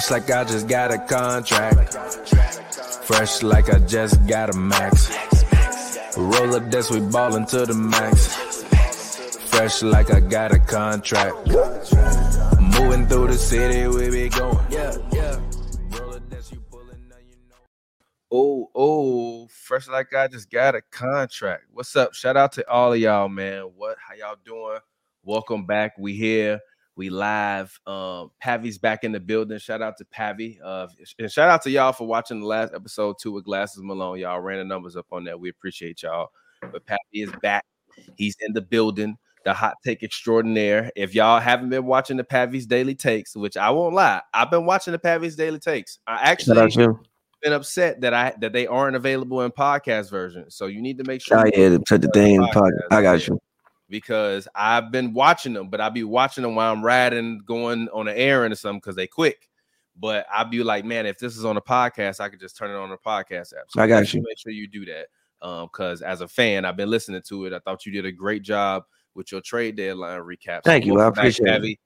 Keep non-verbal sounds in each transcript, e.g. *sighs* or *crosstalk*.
Fresh like I just got a contract. Fresh like I just got a max. Roll up this, we ballin' to the max. Fresh like I got a contract. Moving through the city, we be going. Yeah, yeah. Oh, oh, fresh like I just got a contract. What's up? Shout out to all of y'all, man. What how y'all doing? Welcome back. We here. We live. Um, Pavy's back in the building. Shout out to Pavy. Uh, and shout out to y'all for watching the last episode two with Glasses Malone. Y'all ran the numbers up on that. We appreciate y'all. But Pavy is back. He's in the building. The hot take extraordinaire. If y'all haven't been watching the Pavy's daily takes, which I won't lie, I've been watching the Pavy's daily takes. I actually been upset that I that they aren't available in podcast version. So you need to make sure Oh, yeah, put the thing in podcast, I got you. Because I've been watching them, but I'll be watching them while I'm riding, going on an errand or something because they quick. But I'll be like, man, if this is on a podcast, I could just turn it on the podcast app. So I got you. Make sure you do that. Um, because as a fan, I've been listening to it. I thought you did a great job with your trade deadline recap. Thank you. I welcome back, appreciate it.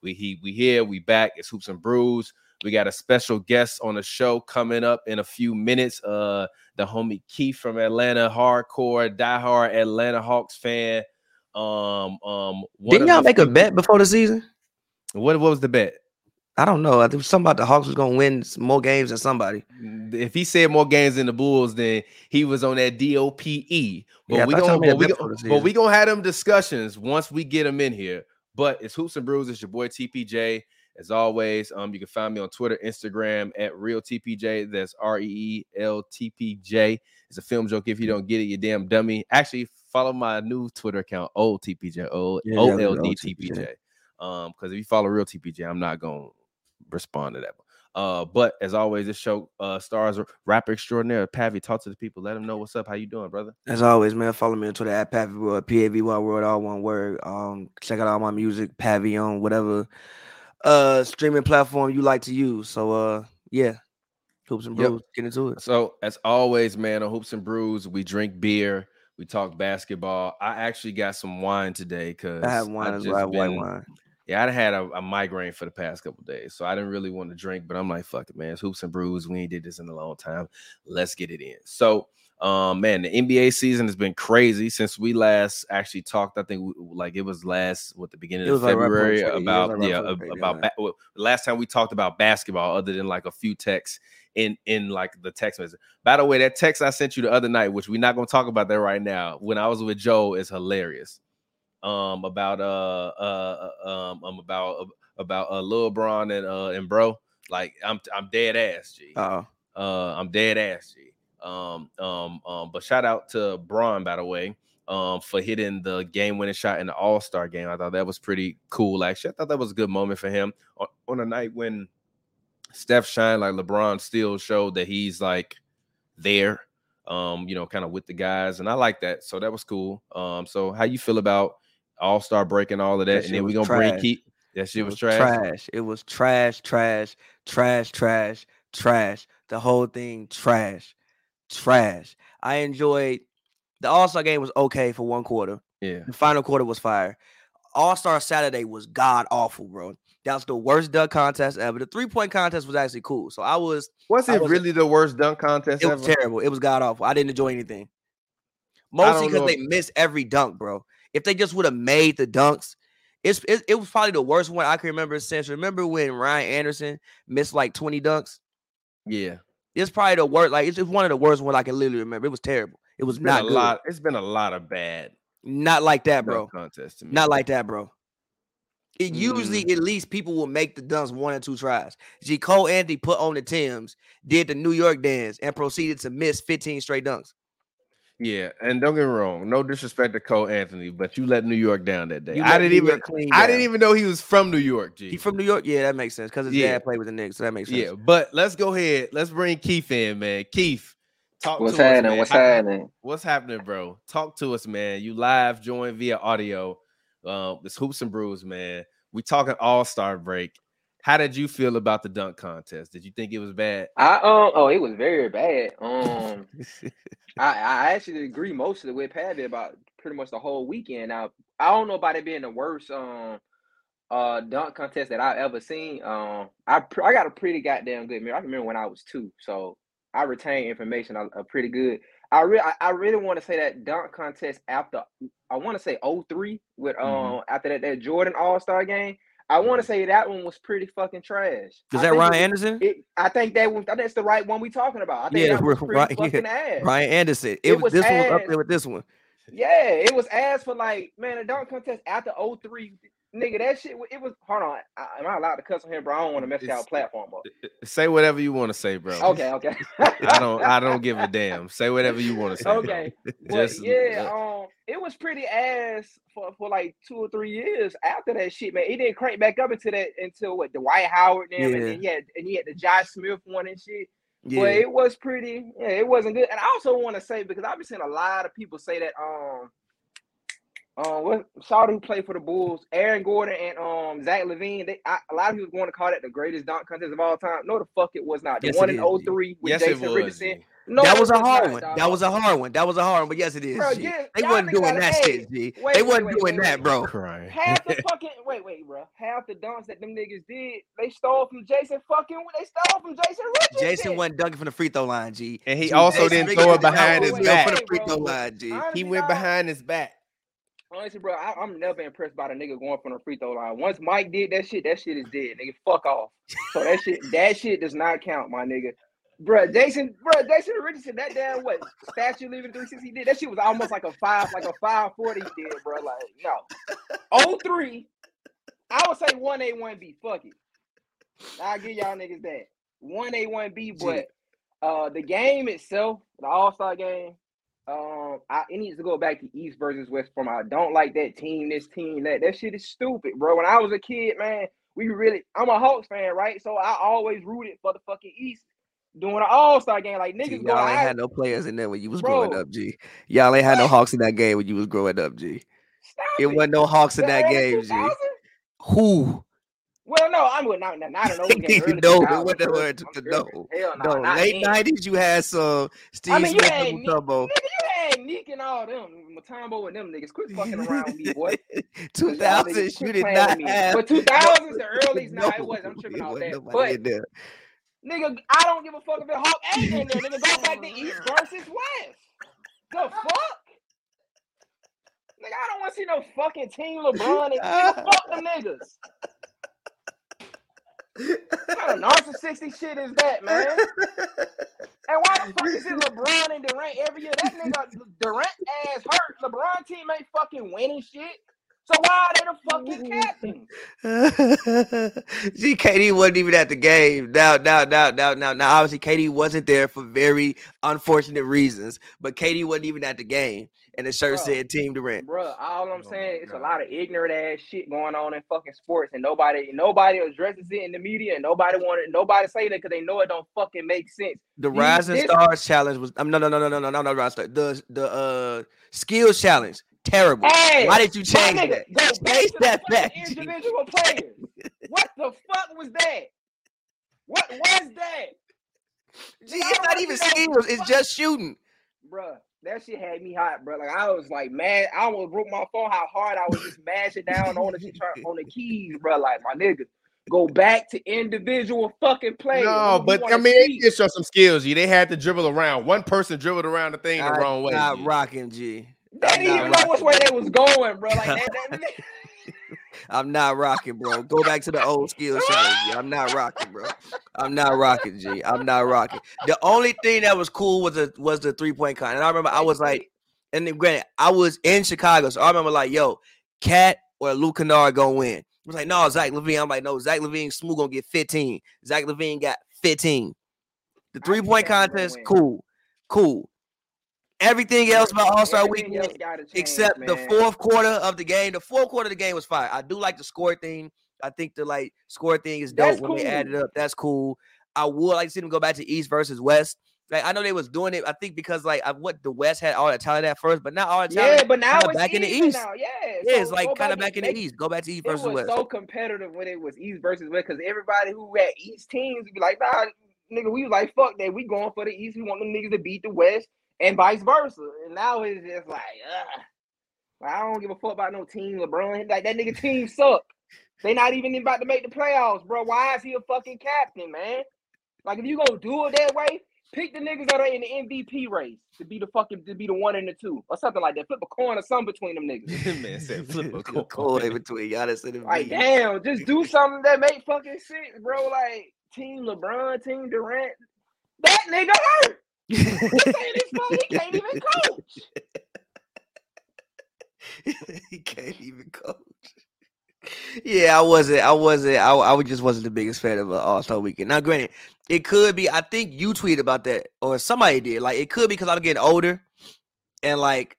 We he we here, we back. It's hoops and brews. We got a special guest on the show coming up in a few minutes. Uh, the homie Keith from Atlanta, hardcore, diehard Atlanta Hawks fan. Um, um, Didn't y'all make a bet before the season? What what was the bet? I don't know. I think something about the Hawks was gonna win more games than somebody. If he said more games than the Bulls, then he was on that DOPE. But Yeah, we gonna but we, bet gon- before the but we gonna have them discussions once we get them in here. But it's hoops and brews. It's your boy TPJ. As always, um, you can find me on Twitter, Instagram at real TPJ. That's R E E L T P J. It's a film joke. If you don't get it, you damn dummy. Actually, follow my new Twitter account, old TPJ, O Yeah, O yeah, old TPJ. Um, because if you follow real TPJ, I'm not gonna respond to that. Uh, but as always, this show uh stars rapper extraordinaire Pavy. Talk to the people, let them know what's up. How you doing, brother? As always, man, follow me on Twitter at Pavy World, P A V Y World, all one word. Um, check out all my music, Pavy on whatever uh streaming platform you like to use. So uh yeah. Hoops and Yep. brews, get into it. So as always, man, on Hoops and Brews, we drink beer, we talk basketball. I actually got some wine today because I have wine as well, I have white wine. Yeah, I had a, a migraine for the past couple days, so I didn't really want to drink. But I'm like, fuck it, man. It's hoops and brews. We ain't did this in a long time. Let's get it in. So, um, man, the NBA season has been crazy since we last actually talked. I think we, like it was last what the beginning of was like the February trade- yeah, it was about like right yeah before the ab- trade about ba- well, last time we talked about basketball, other than like a few texts in in like the text message. By the way, that text I sent you the other night, which we're not gonna talk about that right now. When I was with Joe, is hilarious. Um, about uh uh uh, um, um about about uh Lil Bron and uh and bro, like I'm I'm dead ass, G. Uh Uh, I'm dead ass, G. Um, um, um, but shout out to Bron, by the way, um, for hitting the game winning shot in the All Star game. I thought that was pretty cool. Actually, I thought that was a good moment for him on, on a night when Steph shined, like LeBron still showed that he's like there, um, you know, kind of with the guys, and I like that. So that was cool. Um, so how you feel about All Star break and all of that? That and then we're gonna was bring. Keith. That shit it was, was trash. trash. It was trash, trash, trash, trash, trash. The whole thing trash, trash. I enjoyed the All Star game was okay for one quarter. Yeah. The final quarter was fire. All Star Saturday was god awful, bro. That was the worst dunk contest ever. The three point contest was actually cool. So I was, Was it was- really the worst dunk contest it ever? was terrible. It was god awful. I didn't enjoy anything. Mostly because they missed every dunk, bro. If they just would have made the dunks, it's it, it was probably the worst one I can remember since. Remember when Ryan Anderson missed like 20 dunks? Yeah. It's probably the worst. Like it's just one of the worst ones I can literally remember. It was terrible. It was not a good. lot. It's been a lot of bad Not like that, bro. Contest to me. Not like that, bro. It usually Mm. at least people will make the dunks one or two tries. G. Cole Anthony put on the Tims, did the New York dance, and proceeded to miss 15 straight dunks. Yeah, and don't get me wrong, no disrespect to Cole Anthony, but you let New York down that day. You I didn't New even clean I didn't even know he was from New York, G. He from New York? Yeah, that makes sense. Because his Yeah. dad played with the Knicks, so that makes sense. yeah, but let's go ahead. Let's bring Keith in, man. Keith, talk What's to us, happening? man. What's How- happening? What's happening, bro? Talk to us, man. You live join via audio. Um, it's hoops and brews, man. We talking all star break. How did you feel about the dunk contest? Did you think it was bad? I um oh it was very bad. Um I, I actually agree mostly with Patty about pretty much the whole weekend. Now I don't know about it being the worst um uh dunk contest that I've ever seen. Um, I pr- I got a pretty goddamn good memory. I remember when I was two, so I retain information a, pretty good. I really I, really want to say that dunk contest after I want to say 03 with um Mhm. after that that Jordan All Star game. I want to say that one was pretty fucking trash. Is that Ryan it- Anderson? It, I think that was that's the right one we're talking about. I think Yeah, that was *laughs* pretty right, yeah. fucking ass. Ryan Anderson. It, It was was this one up there with this one. Yeah, it was ass for like man a dunk contest after 03. Nigga, that shit. It was. Hold on, I, am I allowed to cuss on here, bro? I don't want to mess y'all platform up. Say whatever you want to say, bro. Okay, okay. I don't. I don't give a damn. Say whatever you want to say. Okay, *laughs* Just- yeah, um, it was pretty ass for, for like two or three years after that shit, man. It didn't crank back up into that until what Dwight Howard and them, and Yeah. then he had and he had the Josh Smith one and shit. Yeah. But it was pretty, yeah, it wasn't good. And I also want to say because I've been seeing a lot of people say that um um what Shawty who played for the Bulls, Aaron Gordon and um Zach LaVine, they I, a lot of people going to call that the greatest dunk contest of all time. No, the fuck it was not. The Yes, one in is, 03 with Yes, Jason was. Richardson. G. No, that was a hard not, one. dog. That was a hard one. That was a hard one. But yes, it is. Bro, yeah, they wasn't doing that hey, shit, G. wait, they wait, wasn't wait, doing wait, that, bro. Crying. half the *laughs* fucking wait, wait, bro. Half the dunks that them niggas did, they stole from Jason fucking. They stole from Jason Richardson. Jason wasn't dunking from the free throw line, G. And he G, also Jason didn't Richardson throw it behind go his for the back. free throw Bro. line, G. He went behind his back. Honestly, bro, I, I'm never impressed by the nigga going from the free throw line. Once Mike did that shit, that shit is dead, nigga. Fuck off. So that shit, *laughs* that shit does not count, my nigga. Bruh, Jason, bruh, Jason Richardson, that damn what statue leaving 360 did, that shit was almost like a five, like a 540 did, bro. Like, no. 03, I would say 1A, 1B. Fuck it. I'll give y'all niggas that. 1A, 1B, but uh the game itself, the All-Star game, um, I, it needs to go back to East versus West from I don't like that team, this team, that that shit is stupid, bro. When I was a kid, man, we really I'm a Hawks fan, right? So I always rooted for the fucking East doing an all-star game. Like niggas y'all ain't out. had no players in there when you was Bro. growing up, G. Y'all ain't had no Hawks in that game when you was growing up, G. Stop It wasn't no Hawks in that early game, G. Who? Well, no, I'm with not not, not old *laughs* game. Early No, it 2000s, wasn't early- I'm no. no, late nineties you had some Steve I mean, Smith had double Nick, turbo. nigga, you had Nick and all them, Mutombo and them niggas. Quit fucking *laughs* around me, boy. Two niggas you did not have. But 2000s, *laughs* the *laughs* earlys, nah, No, it wasn't. I'm tripping it off that. But there. nigga, I don't give a fuck if the Hawk ain't in there. Nigga, go back to East versus West. The fuck? Nigga, I don't want to see no fucking team LeBron and nigga, fuck them niggas. What kind of narcissistic shit is that, man? *laughs* And why the fuck is it LeBron and Durant every year? That nigga Durant ass hurt. LeBron team ain't fucking winning shit. So why are they the fucking captains? *laughs* Gee, KD wasn't even at the game. Now, now, now, now, now, now. Obviously, KD wasn't there for very unfortunate reasons. But KD wasn't even at the game, and the shirt Bruh. said Team Durant. Bruh, all I'm saying my it's a lot of ignorant ass shit going on in fucking sports, and nobody nobody addresses it in the media, and nobody wanted nobody say that because they know it don't fucking make sense. The These- Rising this- Stars challenge was. Um, no, no, no, no, no, no, no, no. Rising Star. The the uh skills challenge terrible. Hey, Why did you change nigga, that? Go back Change to the that back. Individual players. what the fuck was that? What was that? *laughs* Gee, it's don't even skills. It's just shooting. Bruh, that shit had me hot, bro. Like I was like mad. I almost broke my phone. How hard I was just mashing down on the try- on the keys, bro. Like my nigga, go back to individual fucking play. No, Nigga, but I mean, they see. did show some skills. You They had to dribble around. One person dribbled around the thing the Not- wrong way. Not G. rocking, G. They I'm didn't not even know which way they was going, bro. Like that, that, *laughs* I'm not rocking, bro. Go back to the old skill. G. I'm not rocking, bro. I'm not rocking, G. I'm not rocking. The only thing that was cool was the was the three point con. And I remember I was like, and then granted, I was in Chicago, so I remember like, yo, KAT or Luke Kennard gonna win. I was like, no, Zach LaVine. I'm like, no, Zach LaVine smooth gonna get 15. Zach LaVine got 15. The three point think KAT gonna contest, cool, cool. Everything else about All Star Weekend change, except the fourth quarter of the game. The fourth quarter of the game was fire. I do like the score thing. I think the like score thing is dope That's when they add it up. That's cool. I would like to see them go back to East versus West. Like I know they was doing it. I think because like I, what the West had all the talent at first, but not all the talent. Yeah, but now it's back in the East. now. Yeah, Yeah, it's like kind of back in the East. Go back to East It versus was West. so competitive when it was East versus West because everybody who had East teams would be like, nah, nigga, we was like, fuck that. We going for the East. We want them niggas to beat the West and vice versa. And now it's just like, ugh. Like, I don't give a fuck about no team LeBron. Like that nigga team suck. They not even about to make the playoffs, bro. Why is he a fucking captain, man? Like if you gonna do it that way, pick the niggas that are in the MVP race to be the fucking to be the one and the two or something like that. Flip a coin or something between them niggas. *laughs* Man said *laughs* flip a coin. coin between Giannis and Like damn, just do something that make fucking sense, bro. Like Team LeBron, Team Durant. That nigga hurt. He can't even coach. he can't even coach. Yeah, I wasn't. I wasn't. I, I just wasn't the biggest fan of uh, All Star Weekend. Now, granted, it could be. I think you tweeted about that, or somebody did. Like, it could be because I'm getting older, and like,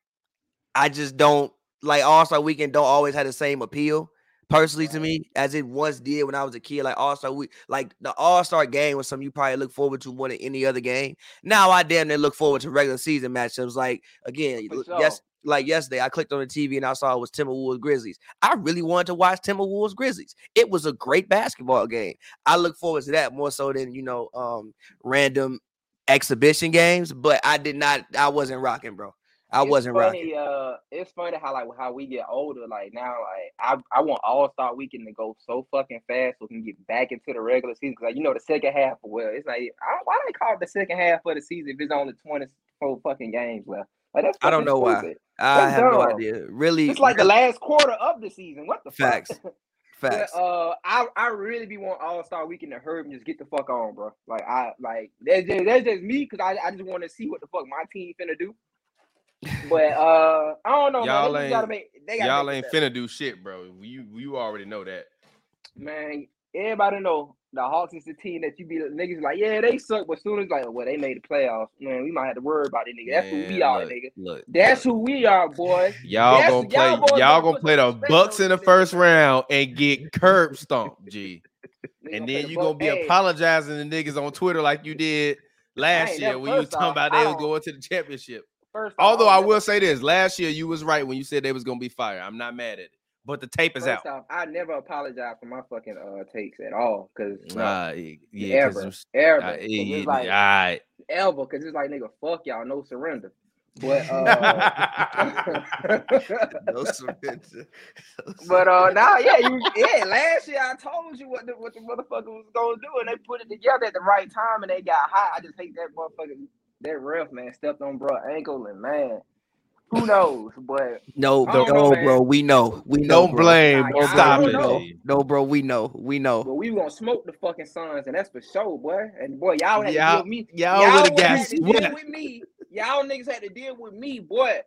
I just don't like All Star Weekend. Don't always have the same appeal personally to me as it once did when I was a kid. Like All Star Week, like the All Star game was something you probably look forward to more than any other game. Now I damn near look forward to regular season matchups. Like again, yes, like yesterday, I clicked on the TV and I saw it was Timberwolves Grizzlies. I really wanted to watch Timberwolves Grizzlies. It was a great basketball game. I look forward to that more so than you know, um, random exhibition games. But I did not. I wasn't rocking, bro. I It's wasn't funny, rocking. Uh, it's funny how like how we get older. Like now, like I I want All Star Weekend to go so fucking fast so we can get back into the regular season. Cause like you know the second half. Well, it's like I don't, why they call it the second half of the season if it's only twenty four fucking games left. Like that's I don't know why. I That's have no idea. Really, It's like the last quarter of the season. What the Facts. *laughs* fuck? But, facts. uh, I I really be want All Star Weekend to hurry and just get the fuck on, bro. Like I like that's just, that's just me because I, I just want to see what the fuck my team finna do. But uh, I don't know, Y'all man. Ain't- make Y'all ain't finna do shit, bro. You you already know that. man. Everybody know the Hawks is the team that you be niggas like, yeah, they suck, but soon as like, well, they made the playoffs, man, we might have to worry about it, nigga. That's who we Man, are, look, nigga. Look, That's look. who we are, boy. Y'all That's- gonna play. y'all boys Y'all gonna play the Bucks in the first round and get *laughs* curb stomped, G. And then you gonna be hey, apologizing to niggas on Twitter like you did last year when you talking off, about they was going to the championship. First Although don't I will say this, last year you was right when you said they was gonna be fired. I'm not mad at it, but the tape is First out. off, I never apologize for my fucking uh takes at all, cause no, Nah, yeah, ever, ever, uh, yeah, like alright. ever, cause it's like nigga, fuck y'all, no surrender. But *laughs* uh, no *laughs* surrender. *laughs* but uh, now yeah, you yeah. Last year I told you what the what the motherfucker was gonna do, and they put it together at the right time, and they got hot. I just hate that motherfucker. That ref man stepped on bro ankle, and man, who knows? But no, I don't no, know, man. bro. We know. We know. Don't bro. blame. Nah, No, I Stop it. know. No, bro. We know. We know. but we gonna smoke the fucking Suns, and that's for sure, boy. And boy, y'all had to Y'all, deal with me. y'all, Y'all would have would got to deal with me. Y'all niggas had to deal with me, boy.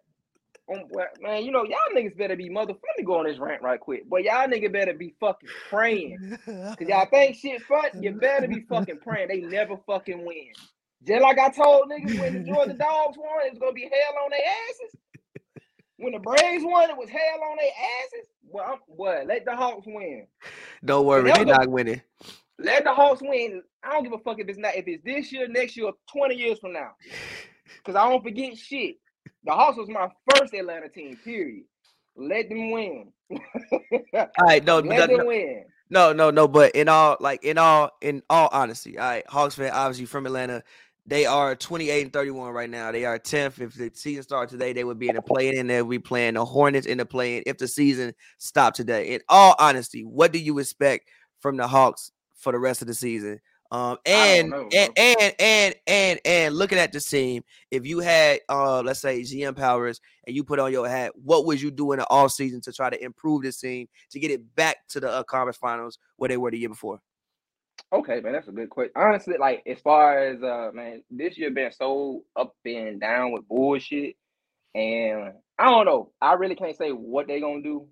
Um, boy, man, you know y'all niggas better be mother. Let me go on this rant right quick. Boy, y'all niggas better be fucking praying. Cause y'all think shit fun. You better be fucking praying. They never fucking win. Just like I told niggas when the *laughs* Georgia Dogs won, it was gonna be hell on their asses. When the Braves won, it was hell on their asses. Well, I'm, let the Hawks win. Don't worry. They're not winning. Let the Hawks win. I don't give a fuck if it's not if it's this year, next year, or 20 years from now. *laughs* Cause I don't forget shit. The Hawks was my first Atlanta team, period. Let them win. *laughs* All right. No, Let no, them win. no, no, no. But in all, like in all, in all honesty, all right. Hawks fan, obviously from Atlanta. They are 28 and 31 right now. They are 10th. If the season started today, they would be in the play in. They'll be playing the Hornets in the play in if the season stopped today. In all honesty, what do you expect from the Hawks for the rest of the season? Um, and, know, and and and and and looking at the team, if you had uh let's say GM powers and you put on your hat, what would you do in the off season to try to improve this team to get it back to the uh, conference finals where they were the year before? Okay, man, that's a good question. Honestly, like as far as uh man, this year been so up and down with bullshit. And I don't know. I really can't say what they're gonna do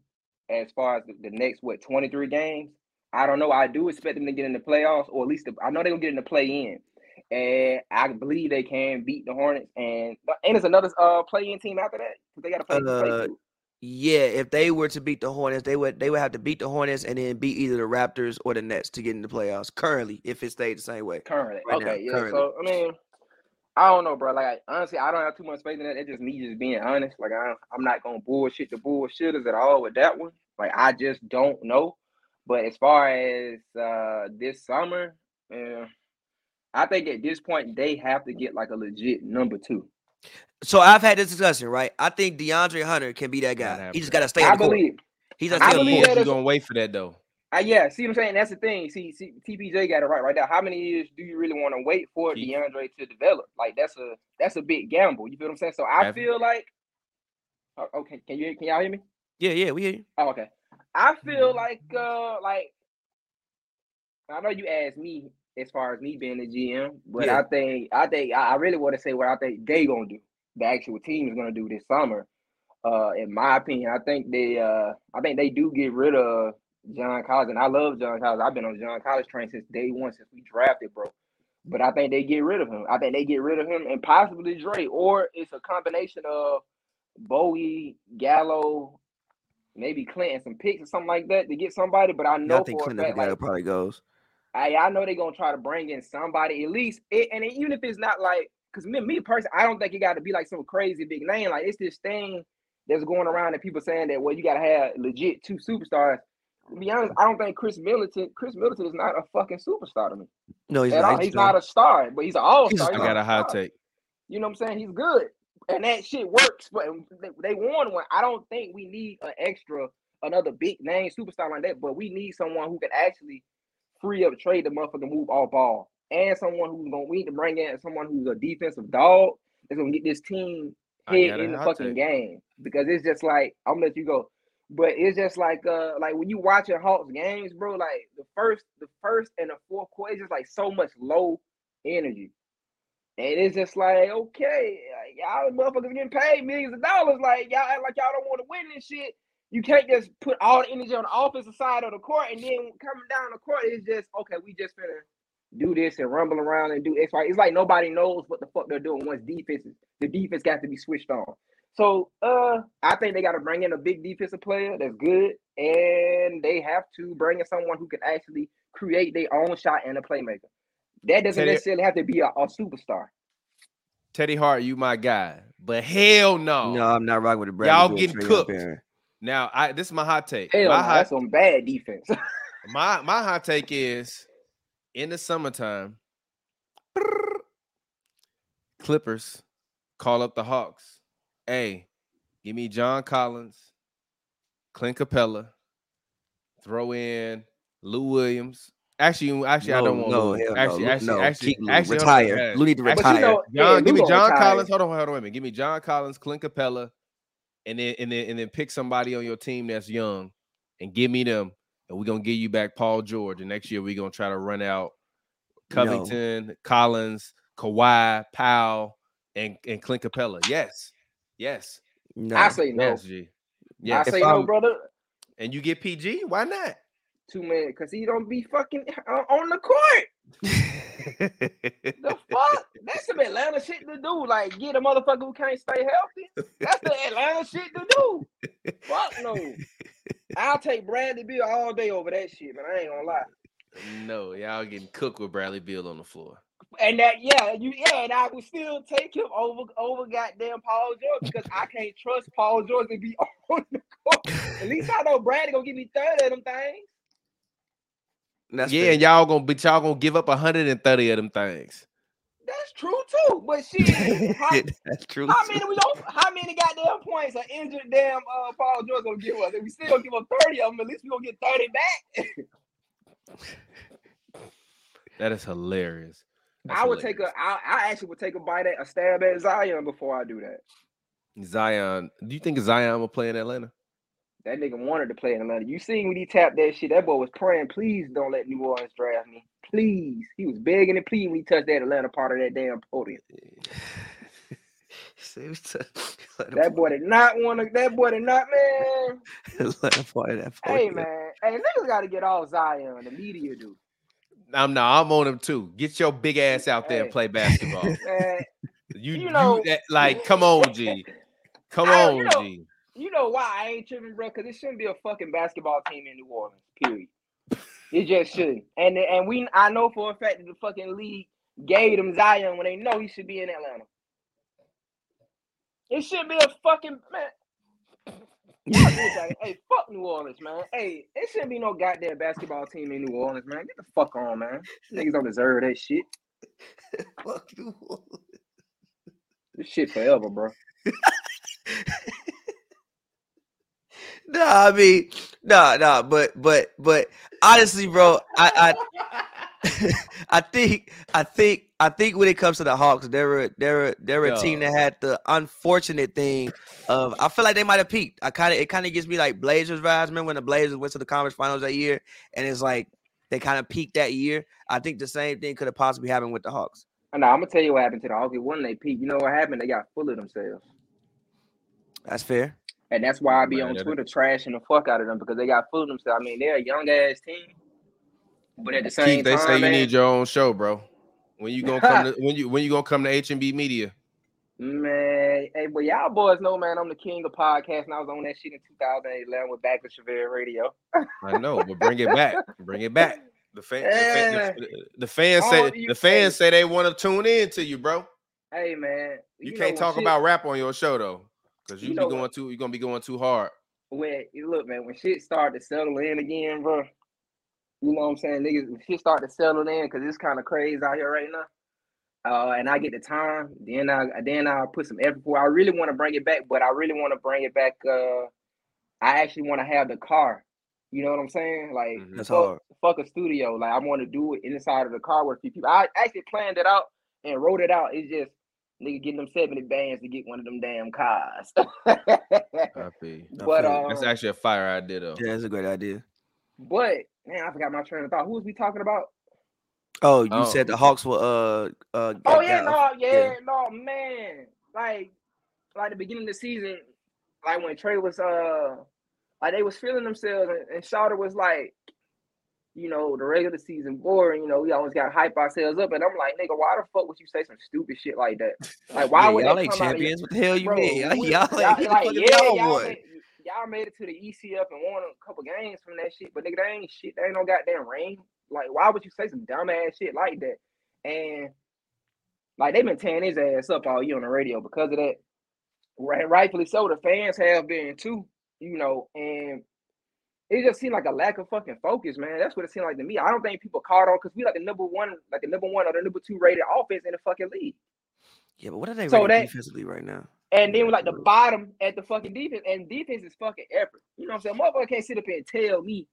as far as the, the next what 23 games. I don't know. I do expect them to get in the playoffs, or at least the, I know they're gonna get in the play in. And I believe they can beat the Hornets. And and it's another uh play in team after that. They gotta play, play Uh, through. Yeah, if they were to beat the Hornets, they would they would have to beat the Hornets and then beat either the Raptors or the Nets to get in the playoffs. Currently, if it stayed the same way. Currently. right now, okay, yeah. currently. So I mean, I don't know, bro. Like honestly, I don't have too much faith in that. It's just me just being honest. Like I, I'm not gonna bullshit the bullshitters at all with that one. Like I just don't know. But as far as uh this summer, yeah, I think at this point they have to get like a legit number two. So I've had this discussion, right? I think DeAndre Hunter can be that guy. He just got to stay on I the court. believe. He's got I to stay on the believe you is- gonna wait for that though. Uh, yeah, see what I'm saying? That's the thing. See, see, TPJ got it right right there. How many years do you really want to wait for Keith. DeAndre to develop? Like that's a that's a big gamble. You feel what I'm saying? So I Have- feel like, oh, okay, can you can y'all hear me? Yeah, yeah, we hear you. Oh, okay. I feel like uh like I know you asked me as far as me being the GM, but Yeah. I think I think I I really want to say what I think they gonna do. The actual team is gonna do this summer. Uh, in my opinion, I think they uh I think they do get rid of John Collins, and I love John Collins. I've been on John Collins train since day one since we drafted, bro. But I think they get rid of him. I think they get rid of him and possibly Dre, or it's a combination of Bowie, Gallo, maybe Clinton, some picks or something like that to get somebody. But I Yeah, know I think for a Clinton fact, like, probably goes. I I know they're gonna try to bring in somebody at least, it, and even if it's not like, cause me, me personally, I don't think it got to be like some crazy big name. Like it's this thing that's going around and people saying that well, you gotta have legit two superstars. To be honest, I don't think Khris Middleton, Khris Middleton is not a fucking superstar to me No, he's at all. not. He's not a star, but he's an all star. I got a hot take. You know what I'm saying? He's good, and that shit works. But they, they won one. I don't think we need an extra, another big name superstar like that. But we need someone who can actually free up, trade the motherfucker, move all ball, and someone who's gonna we need to bring in someone who's a defensive dog that's gonna get this team hit in the fucking take. game because it's just like I'm gonna let you go. But it's just like uh like when you watching Hawks games, bro, like the first the first and the fourth quarter, it's just like so much low energy. And it's just like, okay, y'all motherfuckers getting paid millions of dollars. Like y'all act like y'all don't want to win this shit. You can't just put all the energy on the offensive side of the court and then coming down the court, is just okay, we just finna do this and rumble around and do X, Y. It's like nobody knows what the fuck they're doing once defense is the defense got to be switched on. So uh I think they gotta bring in a big defensive player that's good, and they have to bring in someone who can actually create their own shot and a playmaker. That doesn't Teddy- necessarily have to be a, a superstar. Teddy Hart, you my guy, but hell no. No, I'm not rocking with the Bradley Y'all Beal getting trade cooked. Now, I this is my hot take. Hell, my no, hot that's some bad defense. *laughs* my my hot take is in the summertime, Clippers call up the Hawks. Hey, give me John Collins, Clint Capela, throw in Lou Williams. Actually, actually, I don't want no, Lou. hell no. Actually, actually, no, actually, keep actually, Retire. Lou need to But you retire. know- John, Yeah, give me John retire. Collins. Hold on, hold on, wait a minute. Give me John Collins, Clint Capela, and then and then and then pick somebody on your team that's young, and give me them, and we're gonna give you back Paul George. And next year we're gonna try to run out No. Covington, Collins, Kawhi, Powell, and and Clint Capela. Yes, yes, No. I say no. yes, G. Yes. I say no, brother. and you get PG. Why not? Two man, because he don't be fucking uh, on the court. The *laughs* fuck? That's some Atlanta shit to do. Like get a motherfucker who can't stay healthy. That's the Atlanta shit to do. Fuck no. I'll take Bradley Beal all day over that shit, man. I ain't gonna lie. no, y'all getting cooked with Bradley Beal on the floor. And that, yeah, you, yeah, and I would still take him over, over goddamn Paul George because I can't trust Paul George to be *laughs* on the court. At least I know Bradley gonna give me thirty of them things. That's yeah, fair. and y'all gonna but y'all gonna give up 130 of them things. That's true too. But shit, how, *laughs* That's true. how too. many we don't? How many goddamn points are injured damn uh, Paul George gonna give us? If we still gonna give up thirty of them, at least we gonna get thirty back. That is hilarious. That's I would take hilarious. a. I, I actually would take a bite at a stab at Zion before I do that. Zion. Do you think Zion will play in Atlanta? That nigga wanted to play in Atlanta. You seen when he tapped that shit? That boy was praying, please don't let New Orleans draft me. Please. He was begging and pleading when he touched that Atlanta part of that damn podium. See, we took- let him That boy did not want to. That boy did not, man. let him play that. podium. Hey, man. Hey, niggas got to get all Zion. The media do. I'm no, I'm on him too. Get your big ass out there and play basketball. *laughs* Man, You, You you know- that, like, come on, G. *laughs* Come I- on, you know- G. you know why I ain't tripping, bro? Because it shouldn't be a fucking basketball team in New Orleans. Period. It just shouldn't. And and we, I know for a fact that the fucking league gave them Zion when they know he should be in Atlanta. It should be a fucking man. Y'all do that. hey, fuck New Orleans, man. Hey, it shouldn't be no goddamn basketball team in New Orleans, man. Get the fuck on, man. Niggas don't deserve that shit. *laughs* Fuck you. This shit forever, bro. *laughs* no, I mean, no, no, but but but honestly, bro, I I *laughs* I think I think I think when it comes to the Hawks, they're a, they're a, they're a team that had the unfortunate thing of I feel like they might have peaked. I kind of it kind of gives me like Blazers vibes. Remember when the Blazers went to the conference finals that year, and it's like they kind of peaked that year. I think the same thing could have possibly happened with the Hawks. No, I'm gonna tell you what happened to the Hawks. When they peaked, you know what happened? They got full of themselves. That's fair. And that's why I be on Twitter trashing the fuck out of them because they got of themselves. I mean, they're a young ass team, but at the same Keith, they time, say you man, need your own show, bro. When you gonna come to *laughs* when you when you gonna come to H and B Media? Man, hey, but y'all boys know, man, I'm the king of podcasts, and I was on that shit in 2011 with Back to Chevere Radio. I know, but bring it back. Bring it back. The, fan, Yeah. the, fan, the, *laughs* the fans Oh, say the fans say they want to tune in to you, bro. Hey, man, You, know can't talk shit- about rap on your show though, because you, You be know going what? too. You're gonna be going too hard. when look, man, when shit start to settle in again, bro. You know what I'm saying, niggas? When shit start to settle in, cause it's kind of crazy out here right now. Uh, and I get the time, then I then I'll put some effort for. I really want to bring it back, but I really want to bring it back. Uh, I actually want to have the car. You know what I'm saying? Like Mhm. That's fuck, hard. fuck a studio. Like I want to do it inside of the car with a few people. I actually planned it out and wrote it out. It's just nigga getting them 70 bands to get one of them damn cars. *laughs* *laughs* I feel you. but feel you. That's um, actually a fire idea though. Yeah, that's a great idea. but man, I forgot my train of thought. Who was we talking about? Oh, you Oh. said the Hawks were uh uh Oh yeah, got- no, yeah, no, man. Like, like the beginning of the season, like when Trey was uh, like they was feeling themselves, and, and Shawter was like, you know, the regular season boring. You know, we always got hype ourselves up, and I'm like, nigga, why the fuck would you say some stupid shit like that? *laughs* Like, why Yeah, would y'all ain't champions. What the hell you Bro, mean? *laughs* Y'all, y'all, y'all- ain't get *laughs* the like, yeah, y'all y'all made, y'all made it to the ECF and won a couple games from that shit, but nigga, they ain't shit. They ain't no goddamn ring. Like, why would you say some dumb ass shit like that? And like they've been tearing his ass up all year on the radio because of that. Right, rightfully so. The fans have been too, you know, and it just seemed like a lack of fucking focus, man. That's what it seemed like to me. I don't think people caught on because we like the number one, like the number one or the number two rated offense in the fucking league. Yeah, but what are they So that- defensively right now? And then like the bottom at the fucking defense, and defense is fucking effort. You know what I'm saying? Motherfucker can't sit up here and tell me,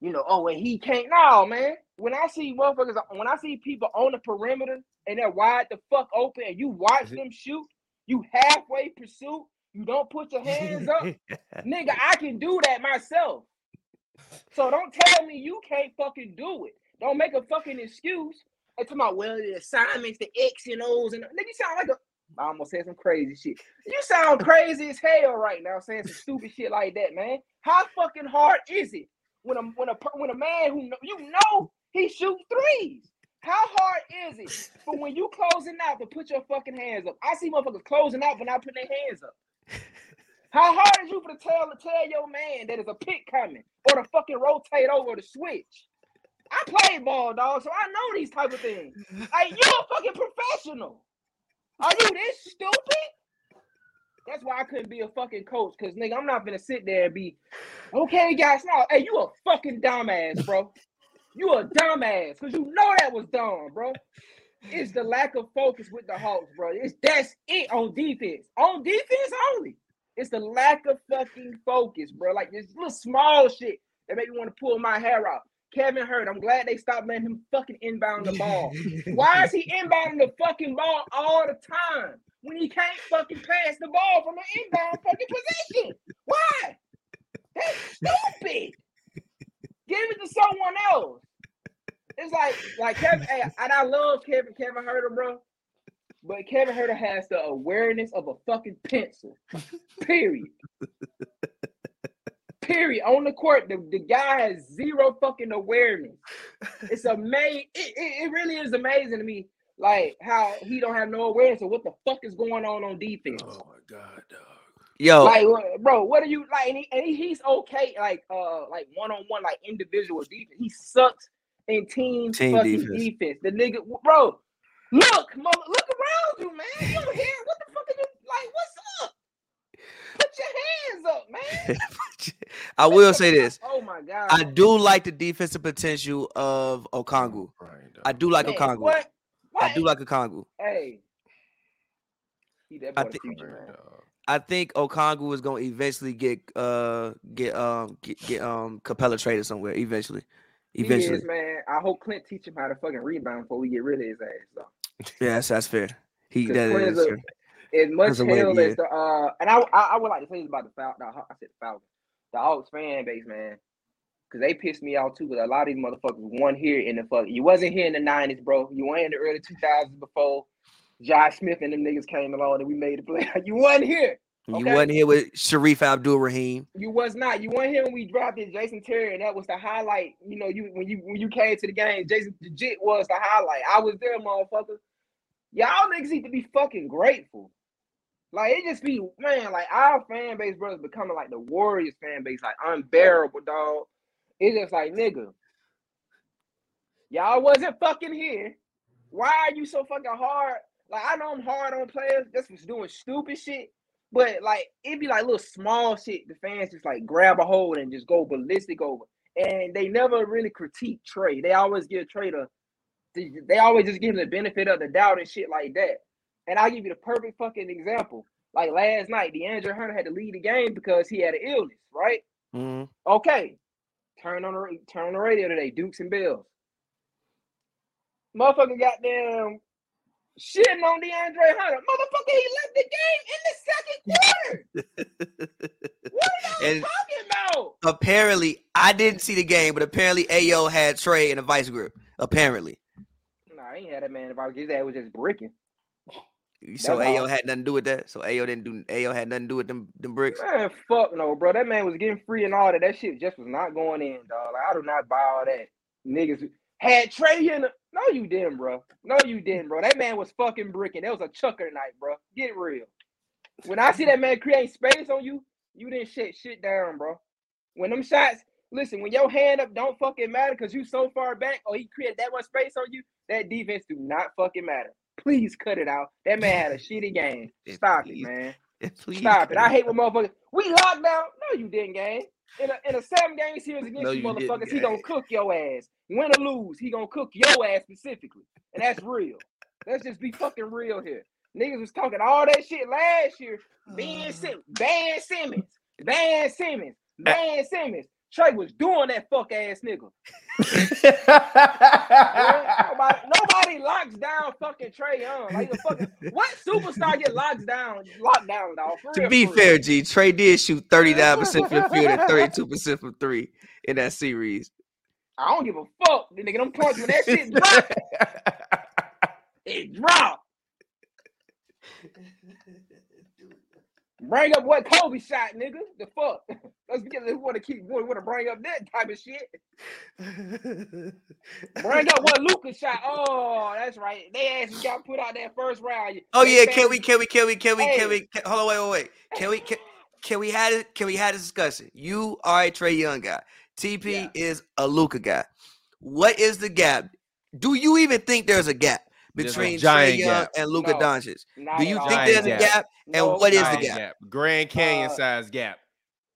you know, oh, and he can't. No, man. When I see motherfuckers, when I see people on the perimeter and they're wide the fuck open, and you watch mm-hmm. them shoot, you halfway pursue, you don't put your hands up, *laughs* nigga. I can do that myself. So don't tell me you can't fucking do it. Don't make a fucking excuse. And talking about well, the assignments, the X and O's, and nigga, you sound like a I almost said some crazy shit. You sound crazy as hell right now saying some stupid shit like that, man. How fucking hard is it when a when a when a man who know, you know he shoot threes? How hard is it for when you closing out to put your fucking hands up? I see motherfuckers closing out but not putting their hands up. How hard is you for to tell to tell your man that there's a pick coming or to fucking rotate over the switch? I played ball, dog, so I know these type of things. Like you're a fucking professional. Are you this stupid? That's why I couldn't be a fucking coach, cause nigga, I'm not gonna sit there and be okay, guys. No, hey, you a fucking dumbass, bro. You a dumbass, cause you know that was dumb, bro. It's the lack of focus with the Hawks, bro. It's that's it on defense. On defense only. It's the lack of fucking focus, bro. Like this little small shit that make me want to pull my hair out. Kevin Huerter, I'm glad they stopped letting him fucking inbound the ball. *laughs* Why is he inbounding the fucking ball all the time when he can't fucking pass the ball from an inbound fucking position? Why? That's stupid. Give it to someone else. It's like, like Kevin, hey, and I love Kevin, Kevin Huerter, bro. But Kevin Huerter has the awareness of a fucking pencil. Period. *laughs* Period. On the court, the, the guy has zero fucking awareness. It's amazing. It, it, it really is amazing to me, like how he don't have no awareness of what the fuck is going on on defense. Oh my god, dog. Yo, Like, bro, what are you like? And, he, and he- he's okay, like, uh, like one on one, like individual defense. He sucks in team, Team fucking defense. defense. The nigga, bro, look, mother, look around you, man. You don't hear what the fuck are you like? What's up? Put your hands up, man. *laughs* I will say *laughs* this. Oh my god. I do like the defensive potential of Okongwu. Brian. I do like Man, Okongwu. What? What? I do like Okongwu. Hey. He that I boy think- future, man. I think Okongwu is gonna eventually get uh get um get, get um Capela traded somewhere eventually. Eventually. He is, man. I hope Clint teach him how to fucking rebound before we get rid of his ass. Though. Yes, that's fair. He that is a- true. As much That's a way- hell as the uh, and I, I I would like to say this about the Fal- the I said the Falcons, the Hawks fan base, man, because they pissed me off too. Because a lot of these motherfuckers won here in the fuck. You wasn't here in the nineties, bro. You weren't in the early two thousands before Josh Smith and them niggas came along and we made the play. *laughs* You wasn't here. You okay. wasn't here with Shareef Abdur-Rahim. You was not. You weren't here when we drafted Jason Terry, and that was the highlight. You know, you when you when you came to the game, Jason legit was the highlight. I was there, motherfucker. Y'all niggas need to be fucking grateful. Like it just be man, like our fan base, bro, is becoming like the Warriors fan base, like unbearable, dog. It's just like nigga, y'all wasn't fucking here. Why are you so fucking hard? Like I know I'm hard on players just for doing stupid shit, but like it'd be like little small shit. The fans just like grab a hold and just go ballistic over, and they never really critique Trey. They always give Trey the, they, always just give him the benefit of the doubt and shit like that. And I'll give you the perfect fucking example. Like last night, DeAndre Hunter had to lead the game because he had an illness, right? Mhm. Okay. Turn on the turn on the radio today, Dukes and Bills. Motherfucker goddamn shitting on DeAndre Hunter. Motherfucker, he left the game in the second quarter. *laughs* What are you talking about? Apparently, I didn't see the game, but apparently Ayo had Trey in a vice grip. Apparently. Nah, I ain't had that man if I was his ass was just bricking. So That's Ayo all. had nothing to do with that. So Ayo didn't do Ayo had nothing to do with them them bricks. Man, fuck no, bro. That man was getting free and all that. That shit just was not going in, dog. Like, I do not buy all that. Niggas had Trey in the. No, you didn't, bro. No, you didn't, bro. That man was fucking bricking. That was a chucker night, bro. Get real. When I see that man create space on you, you didn't shit shit down, bro. When them shots, listen, when your hand up don't fucking matter because you so far back or he created that much space on you, that defense do not fucking matter. Please cut it out. That man had a *laughs* shitty game. Stop it, man. Stop it. I hate when motherfuckers. We locked down. No, you didn't, gang. In a, in a seven game series against No, you, motherfuckers, he gonna cook your ass. Win or lose, he gonna cook your ass specifically. And that's real. Let's just be fucking real here. Niggas was talking all that shit last year. Ben Simmons, Van Simmons, Van Simmons, Van Simmons. Trey was doing that fuck ass nigga. *laughs* Yeah, nobody, nobody locks down fucking Trey Young. Like the fucking what superstar get locked down? Locked down, dog. To real, be fair, real. G, Trey did shoot 39% from the *laughs* field and 32% from three in that series. I don't give a fuck. The nigga, them points when that shit dropped, *laughs* it dropped. Bring up what Kobe shot, nigga. The fuck. *laughs* Let's get. Let's want to keep. Want to bring up that type of shit. Bring up what Luka shot. Oh, that's right. They actually got put out that first round. Oh They yeah, can we can we can we can we can Hey. we can, hold on wait wait wait. Can we can, can we have it can we have this discussion? You are a Trey Young guy. TP Yeah. is a Luka guy. What is the gap? Do you even think there's a gap a between Trey giant Young and Luka No. Doncic? Do you think Giant there's a gap. gap? And No, what is the Giant gap? Grand Canyon Uh, size gap.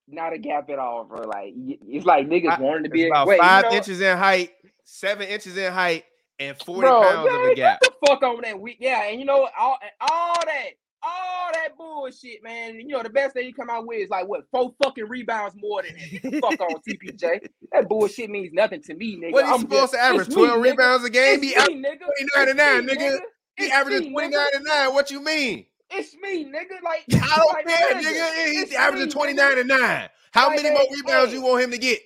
Not a gap at all, bro. Like it's like niggas I- wanting to It's be. about wait, you five know inches in height, seven inches in height, and 40 Bro, pounds of yeah, a gap. Get the fuck on that week. Yeah, and you know what? all all that, all that bullshit, man. You know the best thing you come out with is like what four fucking rebounds more than that. Get fuck on TPJ. That bullshit means nothing to me, nigga. What are you I'm supposed just- to average? it's me, 12 nigga. rebounds a game? He averaging nigga. 29 and 9, me, nigga. He averaging me, 29 and 9. What you mean? It's me, nigga. Like *laughs* I don't like, care, nigga, nigga. He's averaging 29 and 9. How Like, many more rebounds hey. you want him to get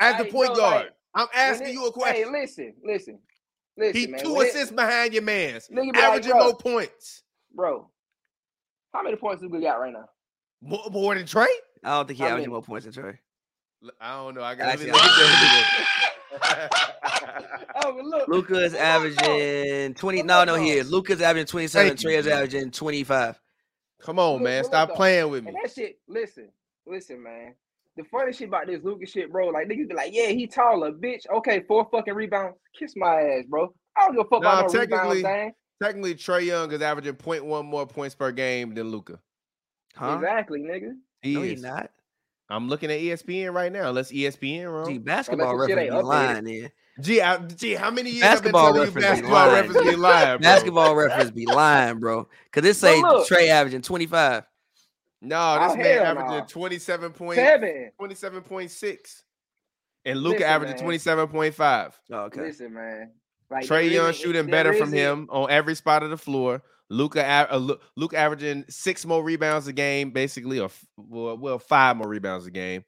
as the point guard? like, I'm asking it- you a question. Hey, listen, listen, listen, He man. two When it- assists behind your man's, Nigga like, averaging bro, more points. bro. How many points do we got right now? More, more than Trey? I don't think he How averaged more points than Trey. I don't know. I got Actually, let me I *laughs* oh, look think at Oh, look, Luka is look, look, averaging 20. No, look, no, he is. Luka's averaging 27. Thank you. Trey is averaging 25. Come on, Look, man. look, Stop playing with me. And that shit, listen, listen, man. The funny shit about this Lucas shit, bro, like niggas be like, yeah, he taller, bitch. Okay, four fucking rebounds. Kiss my ass, bro. I don't give a fuck Nah, about no rebounds, technically- thing. Technically, Trey Young is averaging 0.1 more points per game than Luka. Huh? Exactly, nigga. He No, is. he's not. I'm looking at ESPN right now. Unless ESPN wrong. Gee, basketball the reference ain't be updated. lying then. Gee, I, gee, how many years Basketball I've been telling you reference be basketball lying, reference be lying, bro? Basketball reference be lying, bro. Cause this say look. Trey averaging 25. No, oh, this Oh, man averaging no. 27 point, Seven. 27.6. And Luka Listen, averaging 27.5. Oh, okay. Listen, man. Like Trae Young shooting better from him on every spot of the floor. Luka, uh, Lu- Luka averaging six more rebounds a game, basically, or well, well, five more rebounds a game.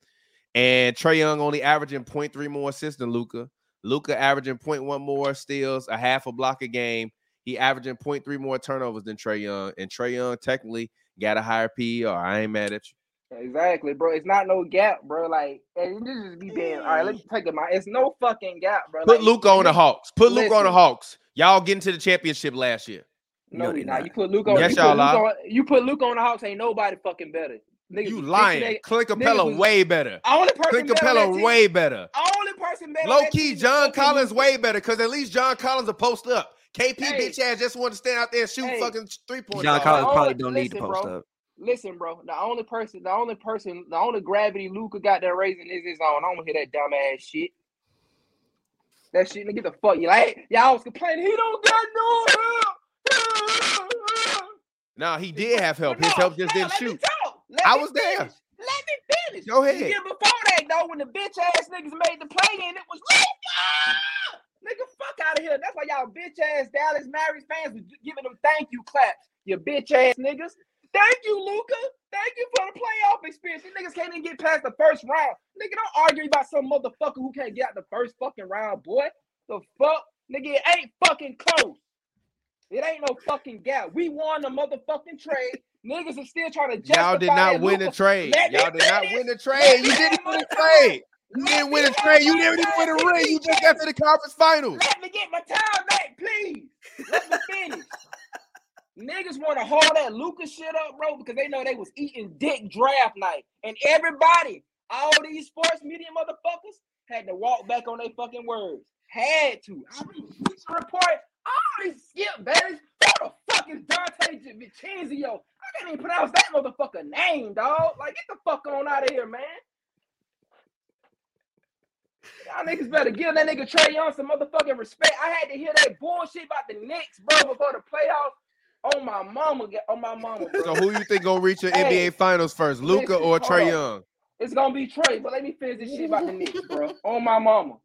And Trae Young only averaging 0.3 more assists than Luka. Luka averaging 0.1 more steals, a half a block a game. He averaging 0.3 more turnovers than Trae Young. And Trae Young technically got a higher PER. I ain't mad at you. Exactly, bro. It's not no gap, bro. Like, and this is me being all right. Let's take it. My, it's no fucking gap, bro. Put like, Luka on the Hawks. Put Luka on the Hawks. Y'all getting to the championship last year. No, No, we not. not. You put Luke on. Yes, you y'all Luke on you put Luke on the Hawks. Ain't nobody fucking better. Niggas You was lying. fixing Clint Capela was- way better. that- Only person Clint better on that Capela team- way better. Only person better. on Low that key, is John Collins Luka. way better because at least John Collins will post up. KP Hey. bitch ass just want to stand out there and shoot Hey. fucking three points. John Collins- Collins probably don't need to post bro. up. Listen, bro. The only person, the only person, the only gravity Luka got that raising is his own. I don't hear that dumb ass shit. That shit, nigga, get the fuck you like. Y'all was complaining he don't got no help. Nah, he did have help. His no, help just no, didn't shoot. I was there. Let me finish. Go ahead. year before that, though, when the bitch ass niggas made the play in, it was Luka. Nigga, fuck out of here. That's why y'all bitch ass Dallas Mavericks fans was giving them thank you claps. You bitch ass niggas. Thank you, Luka. Thank you for the playoff experience. These niggas can't even get past the first round. Nigga, don't argue about some motherfucker who can't get out the first fucking round, boy. The fuck? Nigga, it ain't fucking close. It ain't no fucking gap. We won the motherfucking trade. Niggas are still trying to justify Y'all did not win the trade. Let Y'all did not win the trade. You didn't win the trade. You didn't win the have trade. You didn't even win the ring. You just got to the conference finals. Let me get my time back, please. Let me finish. Niggas want to haul that Luka's shit up, bro, because they know they was eating dick draft night. And everybody, all these sports media motherfuckers, had to walk back on their fucking words. Had to. I mean, report. I already skipped Bayless. Who the fuck is Dante Vincenzo? I can't even pronounce that motherfucker name, dog. Like, get the fuck on out of here, man. Y'all niggas better give that nigga Trae Young some motherfucking respect. I had to hear that bullshit about the Knicks, bro, before the playoffs. On my mama, on oh, my mama, bro. So who you think gonna reach the Hey, NBA Finals first, Luka or Trae. Young? It's gonna be Trae, but let me finish this shit about the Knicks, bro. On my mama.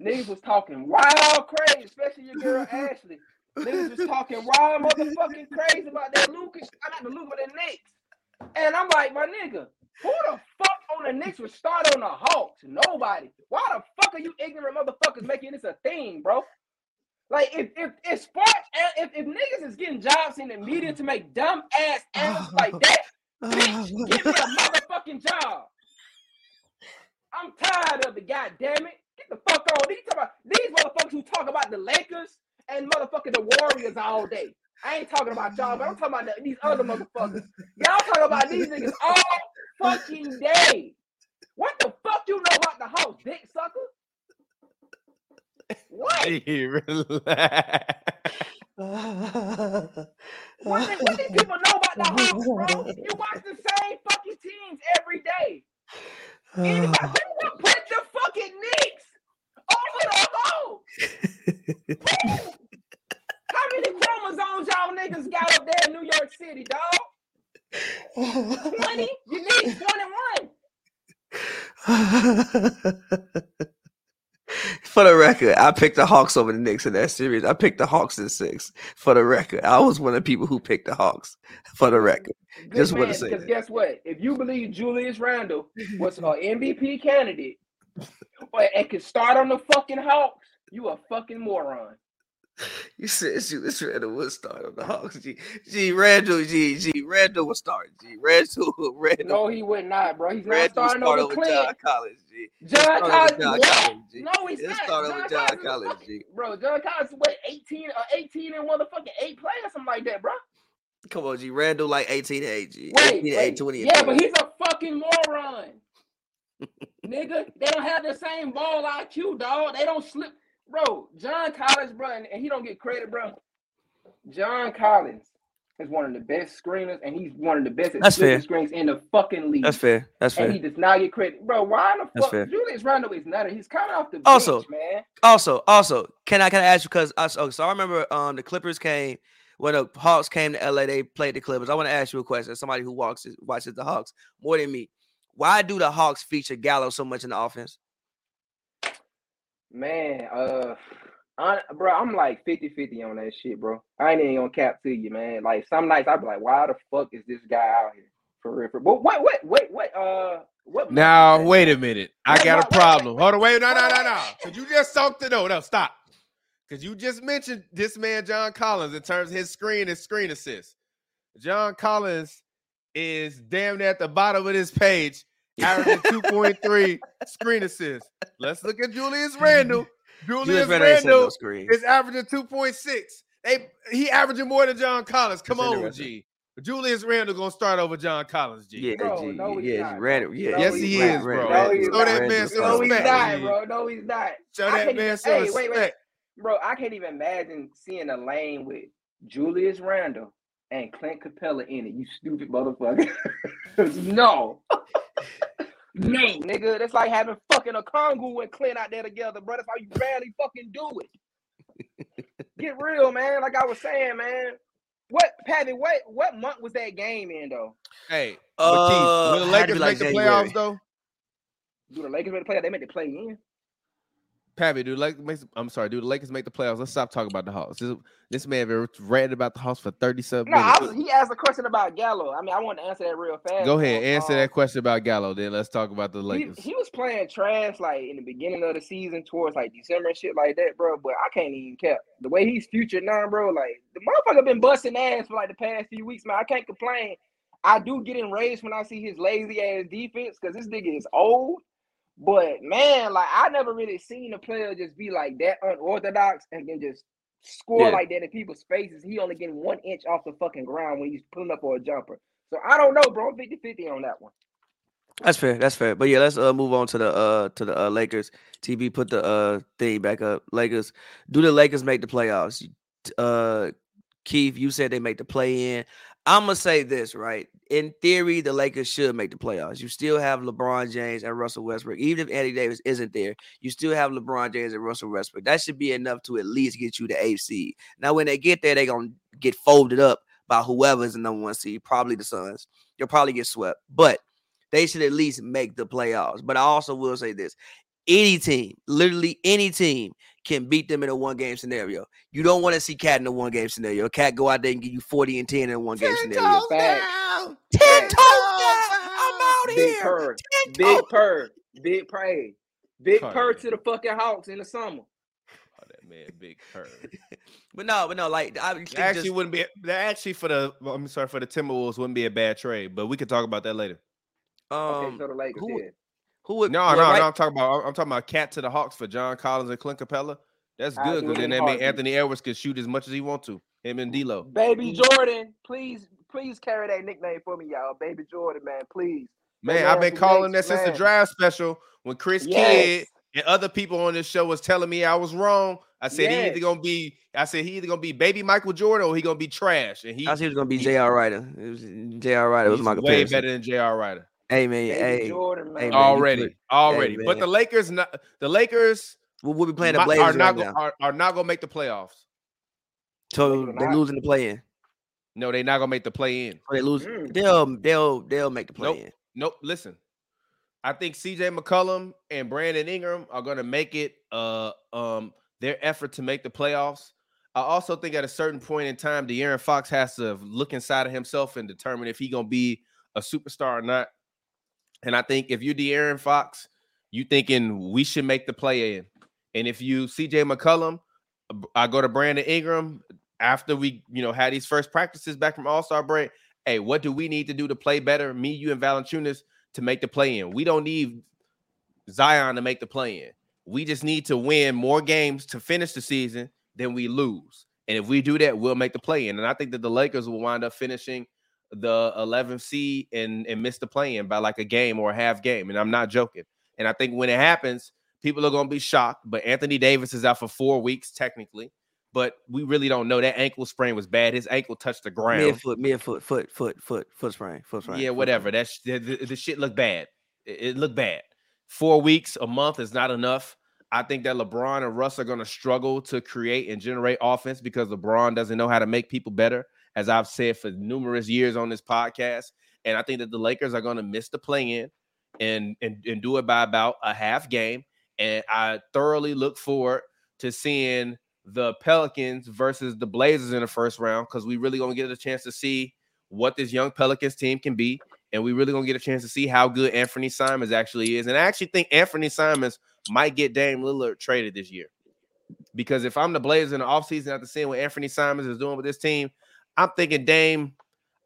Niggas was talking wild crazy, especially your girl Ashley. Niggas was talking wild motherfucking crazy about that Luka's. I got the Luka the Knicks. And I'm like, my nigga, who the fuck on the Knicks would start on the Hawks? Nobody. Why the fuck are you ignorant motherfuckers making this a thing, bro? Like if if if sports if, if niggas is getting jobs in the media to make dumb ass answers *sighs* like that, *sighs* bitch, give me a motherfucking job. I'm tired of it, god damn it. Get the fuck on. These, about, these motherfuckers who talk about the Lakers and motherfucking the Warriors all day. I ain't talking about y'all, but I'm talking about the, these other motherfuckers. Y'all talking about these niggas all fucking day. What the fuck you know about the house, dick sucker? What? Hey, *laughs* relax. What, the- what these people know about the Hawks, bro? You watch the same fucking teams every day. Anybody ah. put the fucking Knicks over the Hawks? *laughs* How many chromosomes y'all niggas got up there in New York City, dog? 20? You need 21. *laughs* For the record, I picked the Hawks over the Knicks in that series. I picked the Hawks in six. For the record, I was one of the people who picked the Hawks. For the record, Good Just wanna say because guess what? If you believe Julius Randle *laughs* was an MVP candidate or, and could start on the fucking Hawks, you a fucking moron. You said Julius Randle would start on the Hawks. G, G Randle, G, G Randle would start. G Randle, *laughs* Randle, No, he would not, bro. He's not Randle would starting start over Clint. John Collins. G, John Collins, John? Collins, G. No, he's He'll not. start over John Collins Collins, fucking- G. Bro, John Collins what 18 or 18 and motherfucking eight play or something like that, bro. Come on, G Randle like 18 to 8, G. Wait, 18 to 8, 20 and yeah, 12. but he's a fucking moron. *laughs* Nigga, they don't have the same ball IQ, dog. They don't slip. Bro, John Collins, bro, and, and he don't get credit, bro. John Collins is one of the best screeners, and he's one of the best at That's fair. screens in the fucking league. That's fair. That's fair. And he does not get credit, bro. Why the That's fuck? fair. Julius Randle is not. He's kind of off the bench, Also, man. Also, also, can I can I ask you because I so, so I remember um the Clippers came when the Hawks came to LA, they played the Clippers. I want to ask you a question. As somebody who walks watches the Hawks more than me, why do the Hawks feature Gallo so much in the offense? Man, uh, I, bro, I'm like 50-50 on that shit, bro. I ain't even gonna cap to you, man. Like some nights I'd be like, why the fuck is this guy out here for real? For, but wait, wait, wait, wait, uh, what? Now wait a minute, I Wait, got a problem. wait. Hold on, wait, no, no, no, no. wait. Cause you just talked to no, no, stop. Cause you just mentioned this man John Collins in terms of his screen and screen assist. John Collins is damn near at the bottom of this page, averaging *laughs* 2.3 screen assists. Let's look at Julius *laughs* Randle. Julius, Julius Randle ain't setting no is averaging 2.6. They he averaging more than John Collins. Come That's on. G. Julius Randle gonna start over John Collins, G. Yeah, Bro, G, no, yeah, not, Randle, yeah, No, Yes, he's he not. is, bro. No, he's Show not. that man some No, he's not, bro. No, he's not. Show that man even- some hey, wait, wait. Bro, I can't even imagine seeing a lane with Julius Randle and Clint Capela in it. You stupid motherfucker. *laughs* no. No, nigga. That's like having fucking Okongwu and Clint out there together, bro. That's how you barely fucking do it. Get real, man. Like I was saying, man. What, Patty? What what month was that game in though? Hey, Uh, but will the had to Lakers like make the January. playoffs though? Do the Lakers make the play? They made the play in. Pappy, the Lakers? I'm sorry, dude. the Lakers make the playoffs? Let's stop talking about the Hawks. This, this man been ranting about the Hawks for 37 No, minutes. was, he asked a question about Gallo. I mean, I want to answer that real fast. Go ahead, answer um, that question about Gallo. Then let's talk about the He, Lakers. he was playing trash like in the beginning of the season towards like December and shit like that, bro. But I can't even cap the way he's future now, bro. Like the motherfucker been busting ass for like the past few weeks, man. I can't complain. I do get enraged when I see his lazy ass defense because this nigga is old. But man, like I never really seen a player just be like that unorthodox and then just score Yeah. like that in people's faces. He only getting one inch off the fucking ground when he's pulling up for a jumper. So I don't know, bro. I'm 50-50 on that one. That's fair. That's fair. But yeah, let's uh move on to the uh to the uh Lakers. TB put the uh thing back up. Lakers. Do the Lakers make the playoffs? Uh Keith, you said they make the play in. I'm gonna say this, right? In theory, the Lakers should make the playoffs. You still have LeBron James and Russell Westbrook. Even if Andy Davis isn't there, you still have LeBron James and Russell Westbrook. That should be enough to at least get you the eighth seed. Now, when they get there, they're gonna get folded up by whoever's the number one seed, probably the Suns. They'll probably get swept, but they should at least make the playoffs. But I also will say this any team, literally any team, can beat them in a one game scenario. You don't want to see KAT in a one game scenario. KAT go out there and give you 40 and 10 in a one game scenario. Facts. down. 10 Facts. toes down. I'm out Big here. purr, 10 big toes. purr, big pray, big Cardi. purr to the fucking Hawks in the summer. Oh, that man, big hurt. *laughs* But no, but no, like I actually just, wouldn't be. That actually for the. I'm sorry for the Timberwolves wouldn't be a bad trade, but we could talk about that later. Okay, um so the Lakers. who- yeah. Who would No, no, right- no. I'm talking about. I'm talking about KAT to the Hawks for John Collins and Clint Capela. That's good because then that means. Anthony Edwards can shoot as much as he wants to. Him and D'Lo. Baby Jordan, please, please carry that nickname for me, y'all. Baby Jordan, man, please. Man, That I've been calling that next, since the man. draft special when Chris Kidd and other people on this show was telling me I was wrong. I said he either gonna be. I said he either gonna be baby Michael Jordan or he gonna be trash. And he, I thought he was gonna be he- J.R. Rider. It was J.R. Rider was he's my way comparison. better than J.R. Rider. Hey man, Baby hey, Jordan, man. hey, man, you already, already. hey, but the. Lakers, not, the Lakers we'll, we'll be playing the mi- Blazers are not right go- are, are not gonna make the playoffs. So they're, they not. losing the play in. No, they're not gonna make the play in. They lose. Mm. They'll they'll they'll make the play Nope. in. Nope. Listen, I think CJ McCollum and Brandon Ingram are going to make it uh um their effort to make the playoffs. I also think at a certain point in time, De'Aaron Fox has to look inside of himself and determine if he gonna be a superstar or not. And I think if you're De'Aaron Fox, you thinking we should make the play in. And if you CJ McCollum, I go to Brandon Ingram after we, you know, had these first practices back from All Star break. Hey, what do we need to do to play better? Me, you, and Valanciunas to make the play in. We don't need Zion to make the play in. We just need to win more games to finish the season than we lose. And if we do that, we'll make the play in. And I think that the Lakers will wind up finishing the 11th seed and, and miss the play in by like a game or a half game. And I'm not joking. And I think when it happens, people are going to be shocked. But Anthony Davis is out for four weeks, technically. But we really don't know. That ankle sprain was bad. His ankle touched the ground. Mid foot, mid foot, foot, foot, foot, foot sprain, foot sprain. Yeah, whatever. That's the, the, the shit looked bad. It, it looked bad. Four weeks, a month is not enough. I think that LeBron and Russ are going to struggle to create and generate offense because LeBron doesn't know how to make people better, as I've said for numerous years on this podcast. And I think that the Lakers are going to miss the play in and, and and do it by about a half game. And I thoroughly look forward to seeing the Pelicans versus the Blazers in the first round because we really gonna get a chance to see what this young Pelicans team can be, and we really gonna get a chance to see how good Anthony Simons actually is. And I actually think Anthony Simons might get Dame Lillard traded this year. Because if I'm the Blazers in the offseason after seeing what Anthony Simons is doing with this team, I'm thinking, Dame,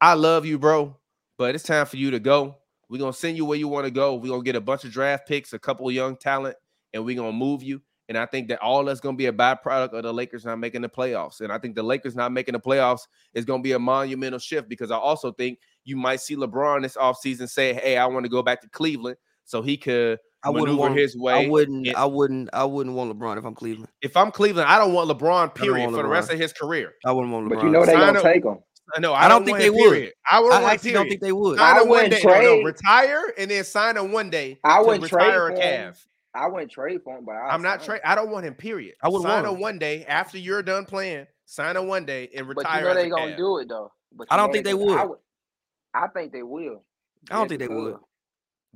I love you, bro, but it's time for you to go. We're gonna send you where you want to go. We're gonna get a bunch of draft picks, a couple young talent, and we're gonna move you. And I think that all that's going to be a byproduct of the Lakers not making the playoffs. And I think the Lakers not making the playoffs is going to be a monumental shift because I also think you might see LeBron this offseason say, Hey, I want to go back to Cleveland so he could I wouldn't want his way. I wouldn't. And I wouldn't. I wouldn't want LeBron if I'm Cleveland. if I'm Cleveland, I don't want LeBron, period, want for the rest of his career. I wouldn't want LeBron. But you know they Sign gonna take him. I know. I I, don't don't think they him, would. I would I actually don't think they would. I Sign him one wouldn't day. No, no, trade- retire and then sign him one day. I wouldn't trade retire a for calf. I wouldn't trade for him, but I I'm not trade. I don't want him. Period. I wouldn't sign want him him. one day after you're done playing. Sign him one day and But retire. you know they a gonna Cav. do it though. But I don't think they gonna- would. I, I think they will. I don't think they would.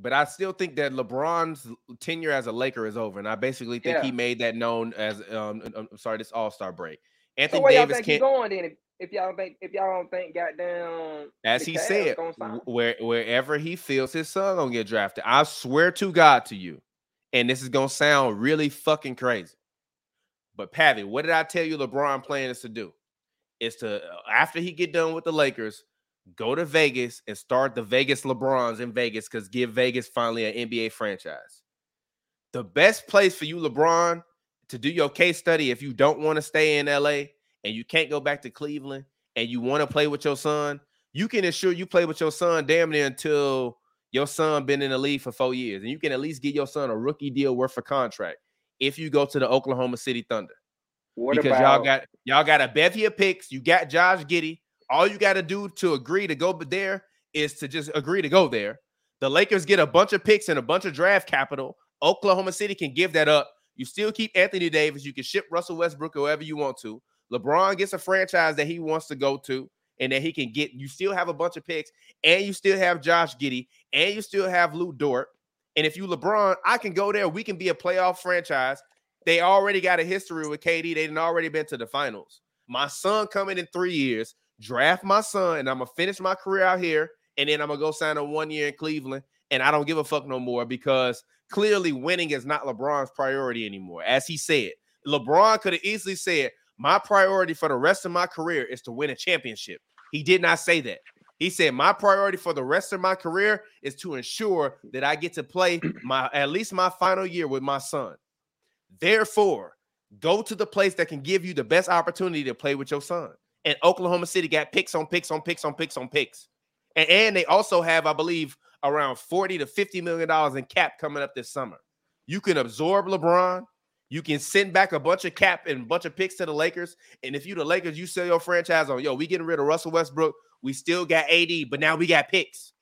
But I still think that LeBron's tenure as a Laker is over, and I basically think Yeah. he made that known as um. I'm sorry, this All Star break. So Anthony y'all Davis can't, going then? If, if y'all think if y'all don't think goddamn as he said, gonna sign him? wh- where wherever he feels his son gonna get drafted. I swear to God to you, and this is gonna sound really fucking crazy. But Pavi, what did I tell you? LeBron plans to do is to after he get done with the Lakers, go to Vegas and start the Vegas LeBrons in Vegas because give Vegas finally an NBA franchise. The best place for you, LeBron, to do your case study if you don't want to stay in LA and you can't go back to Cleveland and you want to play with your son, you can ensure you play with your son damn near until your son been in the league for four years, and you can at least get your son a rookie deal worth a contract if you go to the Oklahoma City Thunder What because about y'all got y'all got a bevy of picks. You got Josh Giddey. All you got to do to agree to go there is to just agree to go there. The Lakers get a bunch of picks and a bunch of draft capital. Oklahoma City can give that up. You still keep Anthony Davis. You can ship Russell Westbrook whoever you want to. LeBron gets a franchise that he wants to go to and that he can get. You still have a bunch of picks and you still have Josh Giddey and you still have Lu Dort. And if you LeBron, I can go there. We can be a playoff franchise. They already got a history with KD. They done already been to the finals. My son coming in three years, draft my son, and I'm gonna finish my career out here, and then I'm gonna go sign a one year in Cleveland, and I don't give a fuck no more because clearly winning is not LeBron's priority anymore. As he said, LeBron could have easily said, "My priority for the rest of my career is to win a championship." He did not say that. He said, "My priority for the rest of my career is to ensure that I get to play my at least my final year with my son." Therefore, go to the place that can give you the best opportunity to play with your son. And Oklahoma City got picks on picks on picks on picks on picks. And, and they also have, I believe, around 40 to 50 million dollars in cap coming up this summer. You can absorb LeBron. You can send back a bunch of cap and a bunch of picks to the Lakers. And if you the Lakers, you sell your franchise on, yo, we getting rid of Russell Westbrook. We still got AD, but now we got picks.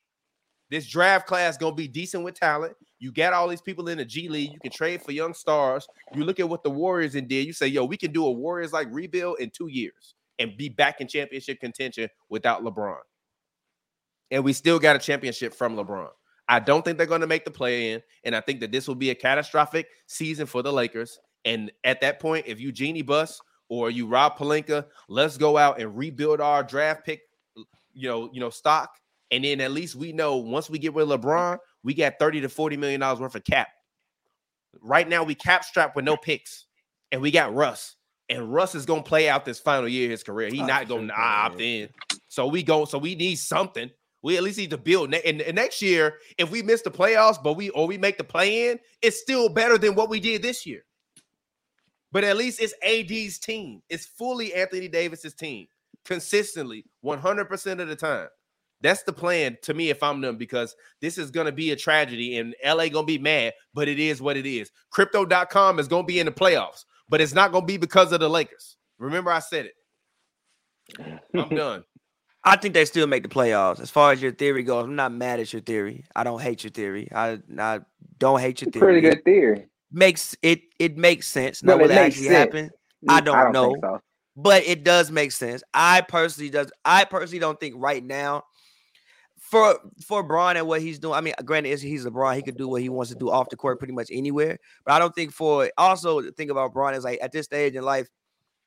This draft class gonna be decent with talent. You got all these people in the G League. You can trade for young stars. You look at what the Warriors did. You say, yo, we can do a Warriors like rebuild in two years and be back in championship contention without LeBron. And we still got a championship from LeBron. I don't think they're going to make the play in, and I think that this will be a catastrophic season for the Lakers. And at that point, if you Jeanie Buss or you Rob Pelinka, let's go out and rebuild our draft pick, you know, you know, stock. And then at least we know once we get rid of LeBron, we got 30 to 40 million dollars worth of cap. Right now, we cap strapped with no picks, and we got Russ. And Russ is gonna play out this final year of his career. He Oh, not gonna opt in. So we go. So we need something. We at least need to build. And, and next year, if we miss the playoffs, but we or we make the play in, it's still better than what we did this year. But at least it's AD's team. It's fully Anthony Davis's team consistently, 100% of the time. That's the plan to me if I'm them because this is going to be a tragedy and LA going to be mad, but it is what it is. Crypto.com is going to be in the playoffs, but it's not going to be because of the Lakers. Remember, I said it. I'm *laughs* done. I think they still make the playoffs. As far as your theory goes, I'm not mad at your theory. I don't hate your theory. I I don't hate your theory. pretty good theory. makes it it makes sense. Now, Well, will it it makes actually sense. happen? Mm, I don't know. think so. but it does make sense. I personally does. I personally don't think right now for for Bron and what he's doing. I mean, granted, is he's LeBron, he could do what he wants to do off the court pretty much anywhere. But I don't think for also the thing about Bron is like at this stage in life,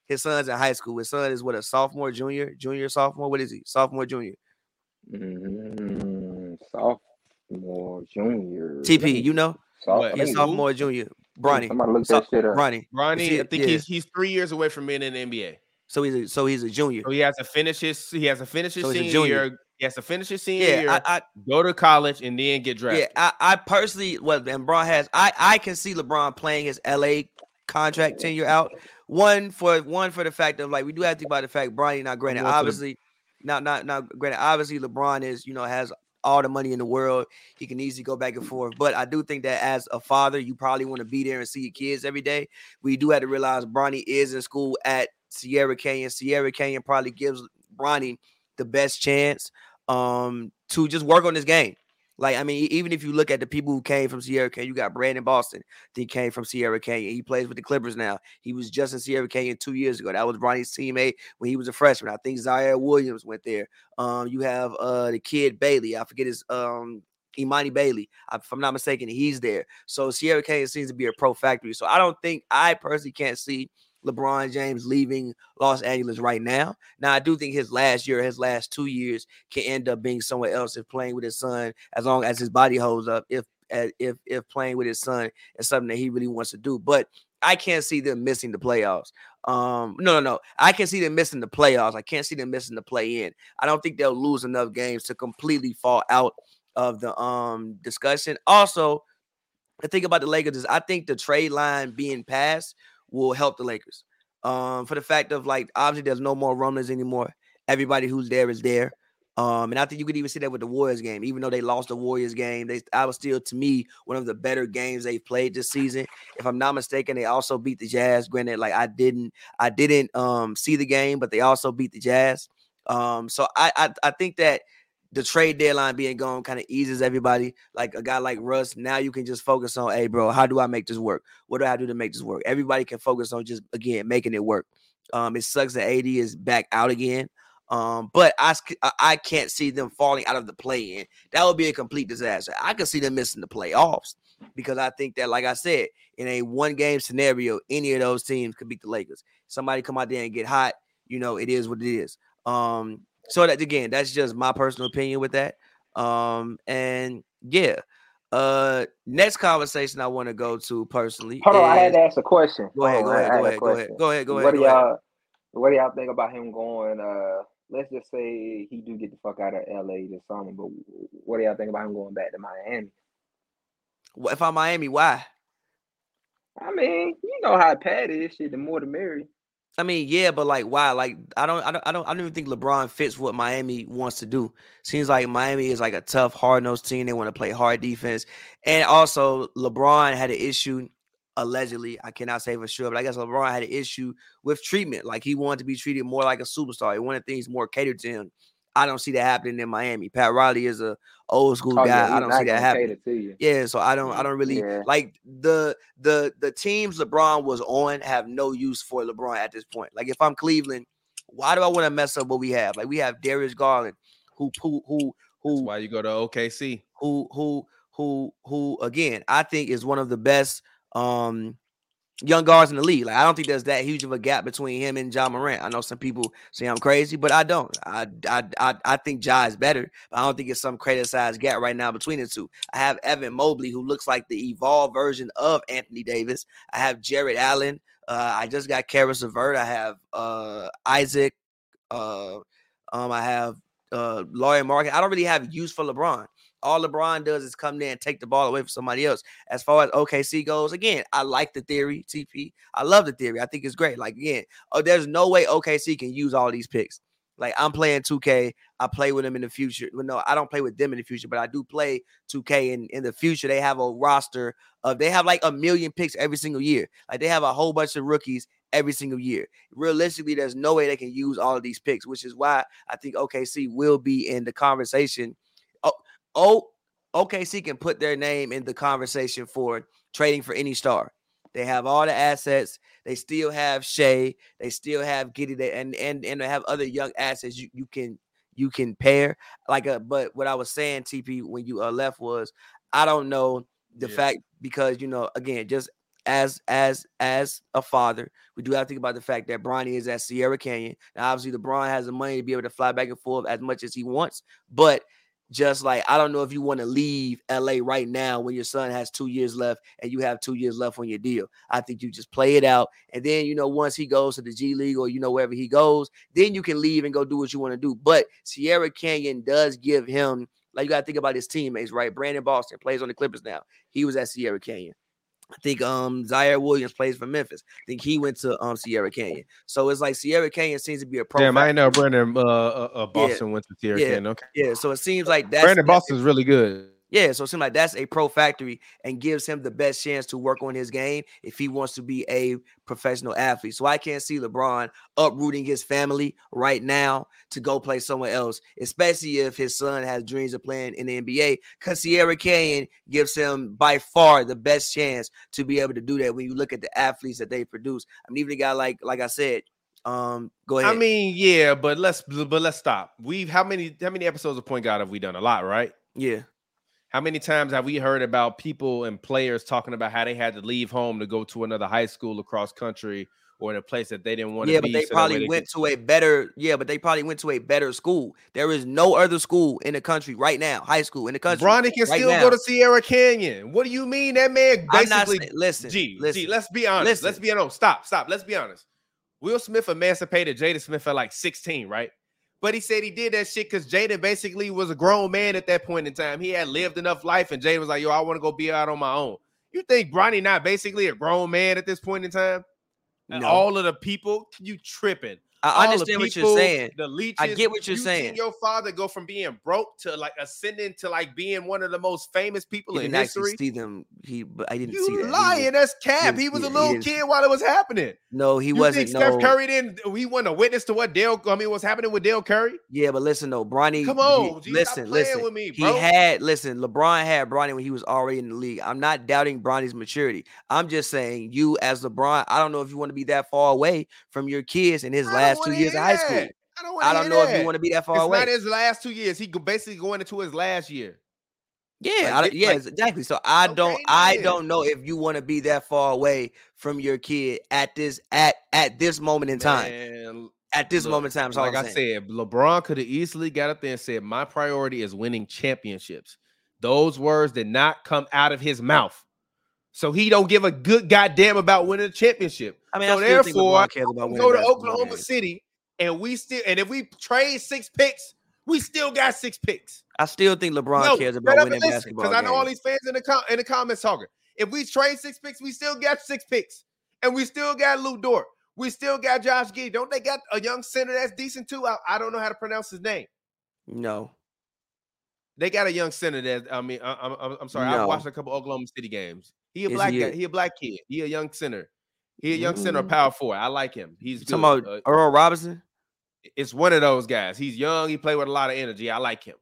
his son's in high school. His son is what a sophomore, junior, junior, sophomore. What is he? Sophomore, junior. Mm, sophomore, junior. TP, you know, soph- What? let yeah, me- Who? sophomore, junior. Bronny, Somebody look So- that shit up. Bronny. Bronny, I think yeah. he's he's three years away from being in the NBA. So he's a so he's a junior. So he has to finish his he has to finish his So he's a senior junior. year. He has to finish his senior Yeah, year, I, I go to college, and then get drafted. Yeah, I, I personally, well, and Bron has, I, I can see LeBron playing his LA contract tenure out. One for one for the fact of like we do have to think about the fact Bronny not granted, the- obviously, not not not granted, obviously LeBron is you know has all the money in the world. He can easily go back and forth. But I do think that as a father, you probably want to be there and see your kids every day. We do have to realize Bronny is in school at Sierra Canyon. Sierra Canyon probably gives Bronny the best chance um to just work on this game. Like, I mean, even if you look at the people who came from Sierra Canyon, you got Brandon Boston. He came from Sierra Canyon. He plays with the Clippers now. He was just in Sierra Canyon two years ago. That was Bronny's teammate when he was a freshman. I think Ziaire Williams went there. Um, you have uh the kid Bailey. I forget his um Imani Bailey. If I'm not mistaken, he's there. So Sierra Canyon seems to be a pro factory. So I don't think I personally can't see LeBron James leaving Los Angeles right now. Now I do think his last year, his last two years, can end up being somewhere else if playing with his son, as long as his body holds up. If if if playing with his son is something that he really wants to do, but I can't see them missing the playoffs. Um, no, no, no. I can see them missing the playoffs. I can't see them missing the play in. I don't think they'll lose enough games to completely fall out of the um discussion. Also, the thing about the Lakers is I think the trade line being passed will help the Lakers. Um, for the fact of like obviously there's no more rumblings anymore. Everybody who's there is there. Um, and I think you could even see that with the Warriors game, even though they lost the Warriors game, they I was still to me one of the better games they've played this season. If I'm not mistaken, they also beat the Jazz. Granted, like I didn't I didn't um see the game, but they also beat the Jazz. Um, so I I, I think that the trade deadline being gone kind of eases everybody. Like a guy like Russ, now you can just focus on, hey, bro, how do I make this work? What do I do to make this work? Everybody can focus on just again making it work. Um, it sucks that AD is back out again. Um, but I I- can't see them falling out of the play in. That would be a complete disaster. I could see them missing the playoffs because I think that, like I said, in a one game scenario, any of those teams could beat the Lakers. Somebody come out there and get hot, you know, it is what it is. Um, so that again, that's just my personal opinion with that. Um, and yeah. Uh next conversation I want to go to personally. Hold on, I had to ask a question. Go ahead, go ahead, go ahead, go ahead, go ahead, go ahead. What do y'all what do y'all think about him going uh let's just say he do get the fuck out of LA this summer, but what do y'all think about him going back to Miami? Wh- If I'm Miami, why? I mean, you know how Pat is, shit, the more the merry. I mean, yeah, but like, why? Like, I don't, I don't, I don't, I don't even think LeBron fits what Miami wants to do. Seems like Miami is like a tough, hard nosed team. They want to play hard defense, and also LeBron had an issue. Allegedly, I cannot say for sure, but I guess LeBron had an issue with treatment. Like he wanted to be treated more like a superstar. He wanted things more catered to him. I don't see that happening in Miami. Pat Riley is a old school Oh, guy. yeah, I don't see that happening. to you. Yeah, so I don't I don't really Yeah. like the the the teams LeBron was on have no use for LeBron at this point. Like if I'm Cleveland, why do I want to mess up what we have? Like we have Darius Garland, who who who That's who why you go to OKC. who who who who again I think is one of the best um young guards in the league. Like I don't think there's that huge of a gap between him and John Morant. I know some people say I'm crazy, but I don't. I I I, I think Ja is better. But I don't think it's some crazy size gap right now between the two. I have Evan Mobley, who looks like the evolved version of Anthony Davis. I have Jarrett Allen. Uh, I just got Caris LeVert. I have uh, Isaac. Uh, um, I have uh, Laurie Market. I don't really have use for LeBron. All LeBron does is come there and take the ball away from somebody else. As far as OKC goes, again, I like the theory, TP. I love the theory. I think it's great. Like, again, oh, there's no way OKC can use all these picks. Like, I'm playing 2K. I play with them in the future. Well, no, I don't play with them in the future, but I do play 2K in, in the future. They have a roster of, they have like a million picks every single year. Like, they have a whole bunch of rookies every single year. Realistically, there's no way they can use all of these picks, which is why I think OKC will be in the conversation. Oh, OKC can put their name in the conversation for trading for any star. They have all the assets. They still have Shai. They still have Giddey. They, and and and they have other young assets you, you can you can pair. Like a, but what I was saying, TP, when you uh, left was I don't know the Yeah. fact because you know again just as as as a father, we do have to think about the fact that Bronny is at Sierra Canyon. Now, obviously, LeBron has the money to be able to fly back and forth as much as he wants, but just like I don't know if you want to leave LA right now when your son has two years left and you have two years left on your deal. I think you just play it out, and then you know once he goes to the G League or you know wherever he goes, then you can leave and go do what you want to do. But Sierra Canyon does give him like you got to think about his teammates, right? Brandon Boston plays on the Clippers now. He was at Sierra Canyon. I think um Ziaire Williams plays for Memphis. I think he went to um Sierra Canyon. So it's like Sierra Canyon seems to be a pro. Damn, I know Brandon uh, uh, uh Boston went to Sierra yeah. Canyon. Okay. Yeah, so it seems like that's Brandon Boston's really good. Yeah, so it seems like that's a pro factory and gives him the best chance to work on his game if he wants to be a professional athlete. So I can't see LeBron uprooting his family right now to go play somewhere else, especially if his son has dreams of playing in the NBA. Because Sierra Canyon gives him by far the best chance to be able to do that when you look at the athletes that they produce. I mean, even a guy like like I said, um, go ahead. I mean, yeah, but let's but let's stop. We've how many how many episodes of Point Guard have we done? A lot, right? yeah. How many times have we heard about people and players talking about how they had to leave home to go to another high school across country or in a place that they didn't want to Yeah, be? but they so probably they went could- to a better. Yeah, but they probably went to a better school. There is no other school in the country right now, high school in the country. Bronny can right still now. go to Sierra Canyon. What do you mean that man basically? saying, listen, G, listen. G, let's be honest. Let's be honest. Stop, stop. Let's be honest. Will Smith emancipated Jada Smith at like 16, right? But he said he did that shit because Jada basically was a grown man at that point in time. He had lived enough life, and Jada was like, "Yo, I want to go be out on my own." You think Bronny not basically a grown man at this point in time? And No. all of the people, you tripping? I understand what you're saying. The leeches. I get what you're you saying. Your father go from being broke to like ascending to like being one of the most famous people He in didn't history. see them. He, but I didn't see that. You He lying? was- That's cap. didn't He was see a little kid while it was happening. no, he you wasn't. think No, Steph Curry didn't? He wasn't a witness to what Dell. I mean, what's happening with Dell Curry? yeah, but listen though, Bronny. Come on, stop listen, listen. with me, he had listen. LeBron had Bronny when he was already in the league. I'm not doubting Bronny's maturity. I'm just saying, you as LeBron, I don't know if you want to be that far away from your kids in his I don't last two years of high school. I don't, I don't know if you want to be that far It's away. not his last two years. He basically going into his last year. Yeah, Like, I, yeah, like- exactly. So I don't, Okay, I then. don't know if you want to be that far away from your kid at this at at this moment in time. Man, At this look, moment in time, like I said, LeBron could have easily got up there and said, "My priority is winning championships." Those words did not come out of his mouth, so he don't give a good goddamn about winning a championship. I mean, so I therefore, LeBron cares about winning go to Oklahoma. City, and we still, and if we trade six picks, we still got six picks. I still think LeBron No, cares about winning listen, basketball Because I know all these fans in the com- in the comments talking. If we trade six picks, we still got six picks, and we still got Lu Dort. We still got Josh Giddey. Don't they got a young center that's decent too? I, I don't know how to pronounce his name. No, They got a young center that I mean, I, I'm, I'm, I'm sorry. I watched a couple Oklahoma City games. He a black he guy. a- He a black kid. He a young center. He a young center, Mm. power forward. I like him. He's talking about Uh, Earl Robinson? it's one of those guys. He's young. He play with a lot of energy. I like him.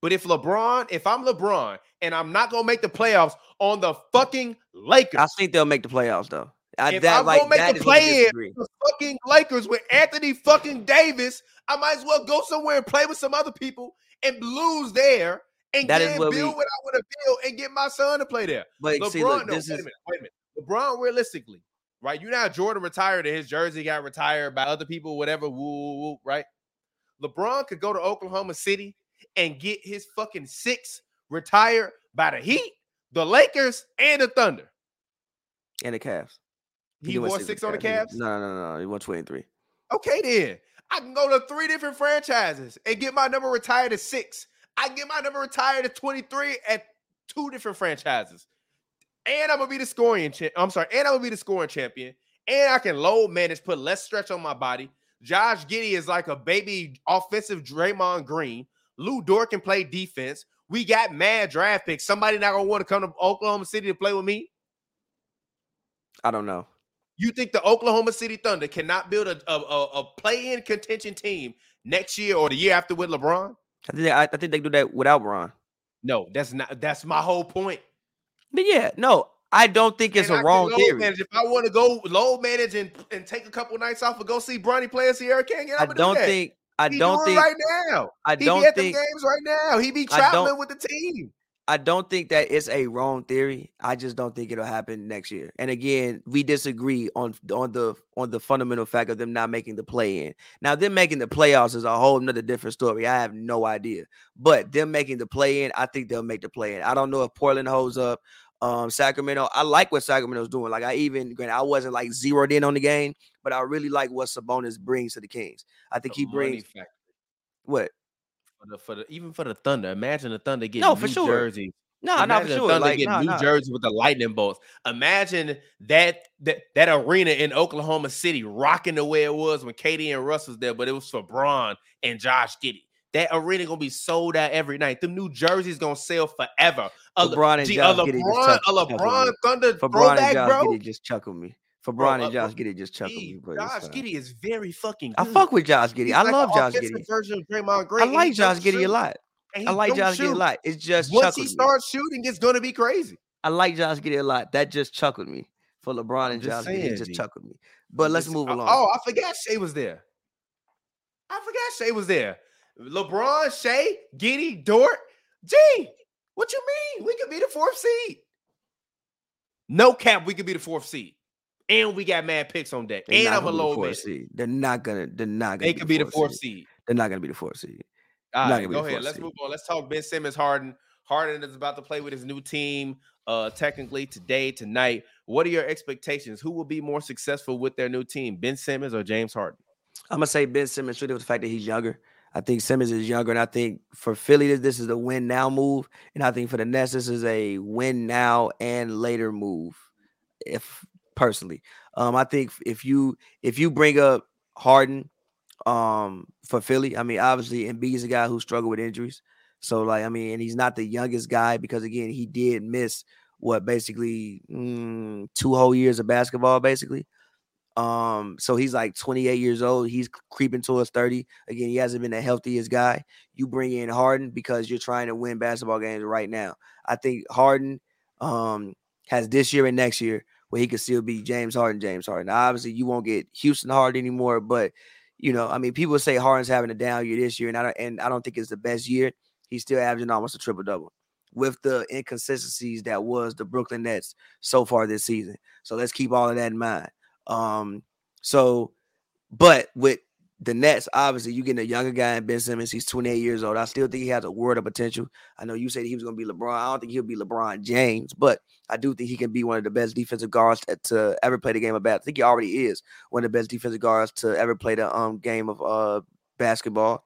But if LeBron, if I'm LeBron and I'm not gonna make the playoffs on the fucking Lakers, I think they'll make the playoffs though. I, if that I'm like gonna make that the is where we play in the fucking Lakers with Anthony fucking Davis, I might as well go somewhere and play with some other people and lose there and That is where build we- what I want to build and get my son to play there. But LeBron, see, look, no, this wait is a minute, wait a minute. LeBron, realistically, right? You know how Jordan retired and his jersey got retired by other people, whatever, woo, woo, woo, right? LeBron could go to Oklahoma City and get his fucking six retired by the Heat, the Lakers, and the Thunder. and the Cavs. He win won six on the He- Cavs? No, no, no, no. He won twenty three. Okay, then I can go to three different franchises and get my number retired at six. I get my number retired at 23 at two different franchises. And I'm gonna be the scoring cha- I'm sorry, and I'm gonna be the scoring champion. And I can load manage, put less stretch on my body. Josh Giddey is like a baby offensive Draymond Green. Lu Dort can play defense. We got mad draft picks. Somebody not gonna want to come to Oklahoma City to play with me. I don't know. You think the Oklahoma City Thunder cannot build a a, a, a play-in contention team next year or the year after with LeBron? I think they, I, I think they do that without Bron. No, that's not. That's my whole point. But yeah, no, I don't think it's And a I wrong theory. manage. If I want to go low manage and, and take a couple nights off and go see Bronny play a Sierra King, I don't think. I he don't think. right now. I He don't be at think. the games right now. He be traveling with the team. I don't think that it's a wrong theory. I just don't think it'll happen next year. And again, we disagree on on the on the fundamental fact of them not making the play in. Now, them making the playoffs is a whole nother different story. I have no idea. But them making the play in, I think they'll make the play in. I don't know if Portland holds up. Um, Sacramento, I like what Sacramento's doing. Like I even granted, I wasn't like zeroed in on the game, but I really like what Sabonis brings to the Kings. I think he The money brings what? For the, for the even for the Thunder. Imagine the Thunder getting No, for New sure. Jersey. No, Imagine for the sure. Thunder Like, get no, New no. Jersey with the lightning bolts. Imagine that that that arena in Oklahoma City rocking the way it was when KD and Russ was there, but it was for Bron and Josh Giddey. That arena gonna be sold out every night. The New Jerseys gonna sell forever. A LeBron and Gee, Josh a just LeBron, chuck- a. LeBron Thunder For Brian and Josh bro. Giddey just chuckled me. For Bro, Brian uh, and Josh bro, Giddey just me. But Josh. Giddey is very fucking. I fuck with Josh Giddey. He's I like love Josh Giddey. Version of Draymond Green. I like Josh Giddey a lot. I like Josh Giddey a lot. It's just Once he me. starts shooting, it's gonna be crazy. I like Josh Giddey a lot. That just chuckled me. For LeBron and Josh Giddey, saying, it just G. chuckled me. But let's Just- move along. Oh, I forgot Shai was there. I forgot Shai was there. LeBron, Shai, Giddey, Dort. Gee, what you mean? We could be the fourth seed. No cap, we could be the fourth seed. And we got mad picks on deck. They're and I'm a gonna be the low fourth seed. They're not gonna. They're not gonna. They could be the fourth seed. seed. They're not gonna be the fourth seed. All right, go ahead. Let's seed. move on. Let's talk Ben Simmons, Harden. Harden is about to play with his new team. Uh, technically today, tonight. What are your expectations? Who will be more successful with their new team, Ben Simmons or James Harden? I'm gonna say Ben Simmons with the fact that he's younger. I think Simmons is younger, and I think for Philly, this, this is a win now move, and I think for the Nets, this is a win now and later move. If personally, um, I think if you if you bring up Harden, um, for Philly, I mean, obviously, Embiid is a guy who struggled with injuries, so like, I mean, and he's not the youngest guy because again, he did miss what basically mm, two whole years of basketball, basically. Um, so he's like 28 years old. He's creeping towards 30. Again, he hasn't been the healthiest guy. You bring in Harden because you're trying to win basketball games right now. I think Harden um has this year and next year where he could still be James Harden, James Harden. Now, obviously, you won't get Houston Harden anymore, but you know, I mean, people say Harden's having a down year this year, and I don't, and I don't think it's the best year. He's still averaging almost a triple double with the inconsistencies that was the Brooklyn Nets so far this season. So let's keep all of that in mind. Um, so, but with the Nets, obviously, you getting a younger guy in Ben Simmons. He's 28 years old. I still think he has a world of potential. I know you said he was going to be LeBron. I don't think he'll be LeBron James, but I do think he can be one of the best defensive guards to, to ever play the game of basketball. I think he already is one of the best defensive guards to ever play the um game of uh basketball.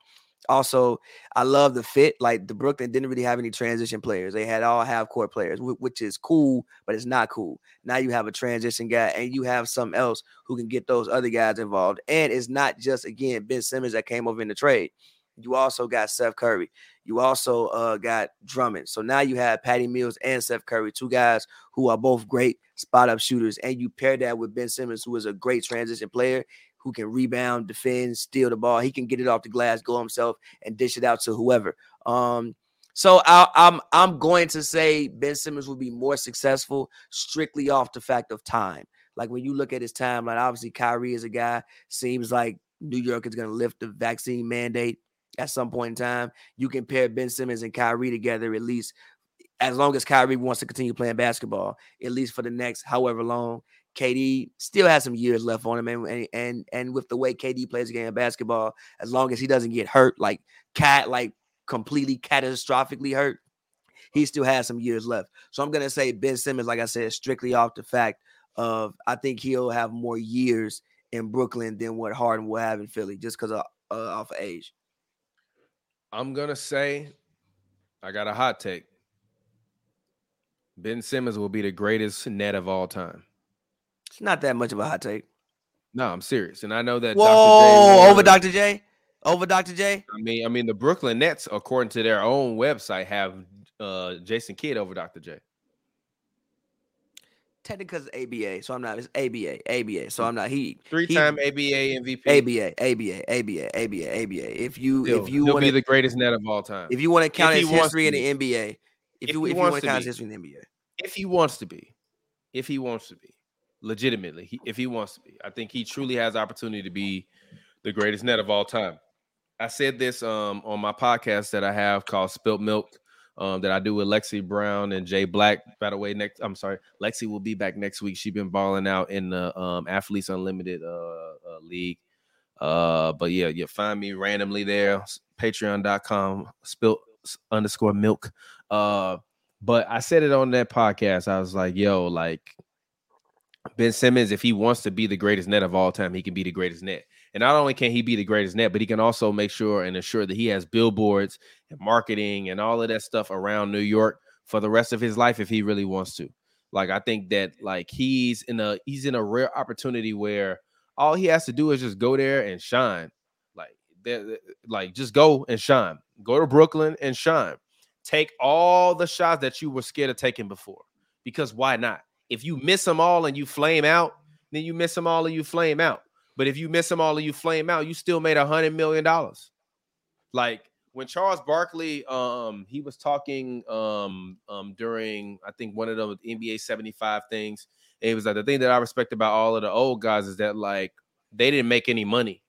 Also, I love the fit. Like the Brooklyn didn't really have any transition players. They had all half court players, which is cool, but it's not cool. Now you have a transition guy and you have something else who can get those other guys involved. And it's not just again Ben Simmons that came over in the trade. You also got Seth Curry. You also uh, got Drummond. So now you have Patty Mills and Seth Curry, two guys who are both great spot up shooters. And you pair that with Ben Simmons, who is a great transition player who can rebound, defend, steal the ball. He can get it off the glass, go himself, and dish it out to whoever. Um, so I, I'm I'm going to say Ben Simmons will be more successful strictly off the fact of time. Like when you look at his timeline, obviously Kyrie is a guy. Seems like New York is going to lift the vaccine mandate at some point in time. You can pair Ben Simmons and Kyrie together at least as long as Kyrie wants to continue playing basketball, at least for the next however long. KD still has some years left on him, and and and, with the way KD plays the game of basketball, as long as he doesn't get hurt, like cat, like completely catastrophically hurt, he still has some years left. So I'm gonna say Ben Simmons, like I said, strictly off the fact of I think he'll have more years in Brooklyn than what Harden will have in Philly, just because of uh, off of age. I'm gonna say I got a hot take. Ben Simmons will be the greatest net of all time. It's not that much of a hot take. No, I'm serious, and I know that. Whoa, Dr. J over Dr. J, over Dr. J. I mean, I mean, the Brooklyn Nets, according to their own website, have uh, Jason Kidd over Dr. J. Technically, it's ABA, so I'm not. It's ABA, ABA. So I'm not. He Three-time ABA MVP. ABA, ABA, ABA, ABA, ABA. If you if you want to be the greatest net of all time. if you want to count his history in the. NBA, if If you he if you wants want to count his history in the NBA, if he wants to be, if he wants to be, legitimately, he, if he wants to be. I think he truly has opportunity to be the greatest net of all time. I said this um, on my podcast that I have called Spilt Milk um, that I do with Lexie Brown and Jay Black. By the way, next I'm sorry, Lexie will be back next week. She's been balling out in the um, Athletes Unlimited uh, uh, league. Uh, but yeah, you find me randomly there, patreon.com, spilt underscore milk. Uh, but I said it on that podcast. I was like, yo, like Ben Simmons, if he wants to be the greatest net of all time, he can be the greatest net. And not only can he be the greatest net, but he can also make sure and ensure that he has billboards and marketing and all of that stuff around New York for the rest of his life if he really wants to. Like I think that like he's in a he's in a rare opportunity where all he has to do is just go there and shine. Like like just go and shine. Go to Brooklyn and shine. Take all the shots that you were scared of taking before. Because why not? If you miss them all and you flame out, then you miss them all and you flame out. But if you miss them all and you flame out, you still made a hundred million dollars. Like when Charles Barkley, um, he was talking um, um, during I think one of the NBA 75 things. And it was like the thing that I respect about all of the old guys is that like they didn't make any money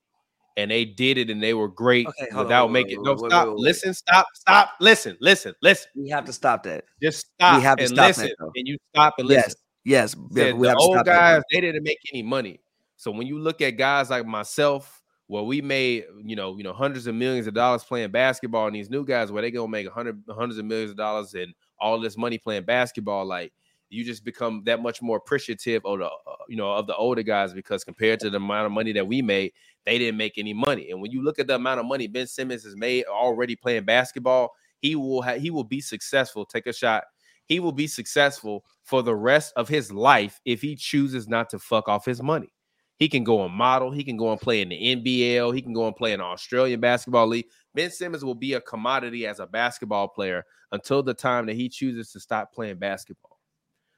and they did it and they were great okay, without on, making no stop. Wait, wait, listen, stop, stop, listen, listen, listen. We have to stop that. Just stop. We have to stop listen, that, and you stop and listen. Yes. Said, the old guys they didn't make any money. So when you look at guys like myself, where we made you know you know hundreds of millions of dollars playing basketball, and these new guys where they gonna make hundred hundreds of millions of dollars and all this money playing basketball, like you just become that much more appreciative of the uh, you know of the older guys because compared to the amount of money that we made, they didn't make any money. And when you look at the amount of money Ben Simmons has made already playing basketball, he will ha- he will be successful. Take a shot. He will be successful for the rest of his life if he chooses not to fuck off his money. He can go and model. He can go and play in the NBL. He can go and play in Australian Basketball League. Ben Simmons will be a commodity as a basketball player until the time that he chooses to stop playing basketball.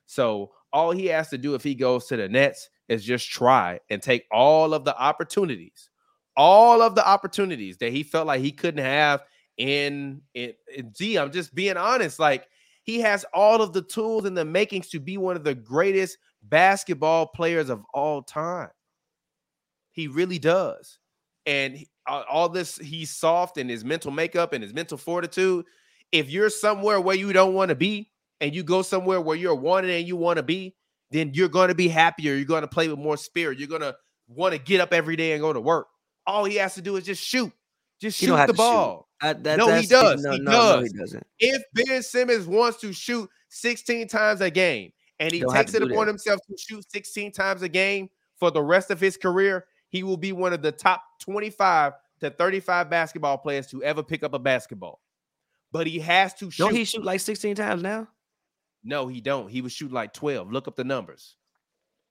So all he has to do if he goes to the Nets is just try and take all of the opportunities, all of the opportunities that he felt like he couldn't have in in, in G. I'm just being honest. Like he has all of the tools and the makings to be one of the greatest basketball players of all time. He really does. And he, all this, he's soft in his mental makeup and his mental fortitude. If you're somewhere where you don't want to be and you go somewhere where you're wanted and you want to be, then you're going to be happier. You're going to play with more spirit. You're going to want to get up every day and go to work. All he has to do is just shoot. Just shoot the ball. I, that, no, he does. No, he no, does. No, he doesn't. If Ben Simmons wants to shoot 16 times a game and he takes it upon that. himself to shoot 16 times a game for the rest of his career, he will be one of the top 25 to 35 basketball players to ever pick up a basketball. But he has to shoot. Don't he shoot like 16 times now? No, he don't. He was shooting like 12. Look up the numbers.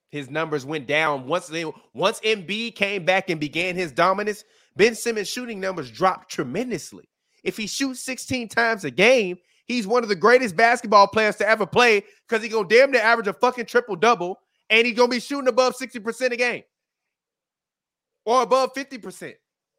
His numbers went down once they once Embiid came back and began his dominance. Ben Simmons' shooting numbers dropped tremendously. If he shoots 16 times a game, he's one of the greatest basketball players to ever play because he's gonna damn near average a fucking triple double, and he's gonna be shooting above 60% a game or above 50%.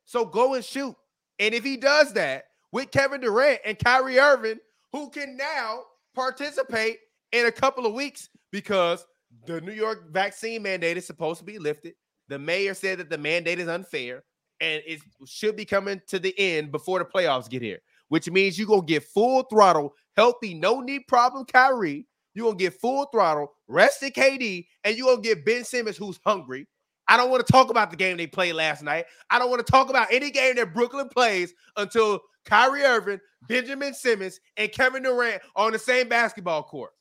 So go and shoot. And if he does that with Kevin Durant and Kyrie Irving, who can now participate in a couple of weeks because the New York vaccine mandate is supposed to be lifted. The mayor said that the mandate is unfair and it should be coming to the end before the playoffs get here, which means you're to get full throttle, healthy, no knee problem Kyrie. You're to get full throttle, rested KD, and you're to get Ben Simmons, who's hungry, I don't want to talk about the game they played last night. I don't want to talk about any game that Brooklyn plays until Kyrie Irving, Benjamin Simmons, and Kevin Durant are on the same basketball court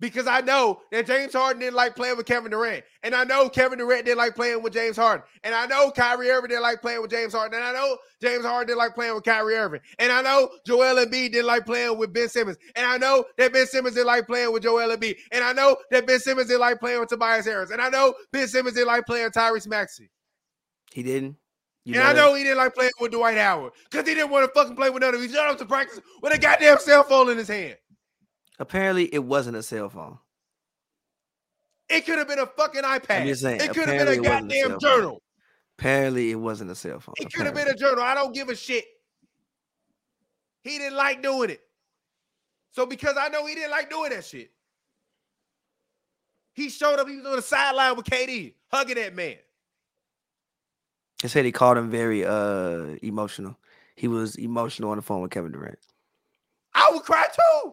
because I know that James Harden didn't like playing with Kevin Durant. And I know Kevin Durant didn't like playing with James Harden. And I know Kyrie Irving didn't like playing with James Harden. And I know James Harden didn't like playing with Kyrie Irving. And I know Joel Embiid didn't like playing with Ben Simmons. And I know that Ben Simmons didn't like playing with Joel Embiid. And I know that Ben Simmons didn't like playing with Tobias Harris. And I know Ben Simmons didn't like playing with Tyrese Maxey. He didn't. You and know I know that? he didn't like playing with Dwight Howard because he didn't want to fucking play with none of these. Shut up to practice with a goddamn cell phone in his hand. Apparently, it wasn't a cell phone. It could have been a fucking iPad. I'm just saying, it could have been a goddamn a journal. Apparently, it wasn't a cell phone. It could have been a journal. I don't give a shit. He didn't like doing it. So because I know he didn't like doing that shit, He showed up. He was on the sideline with KD, hugging that man. They said he called him very uh emotional. He was emotional on the phone with Kevin Durant. I would cry too.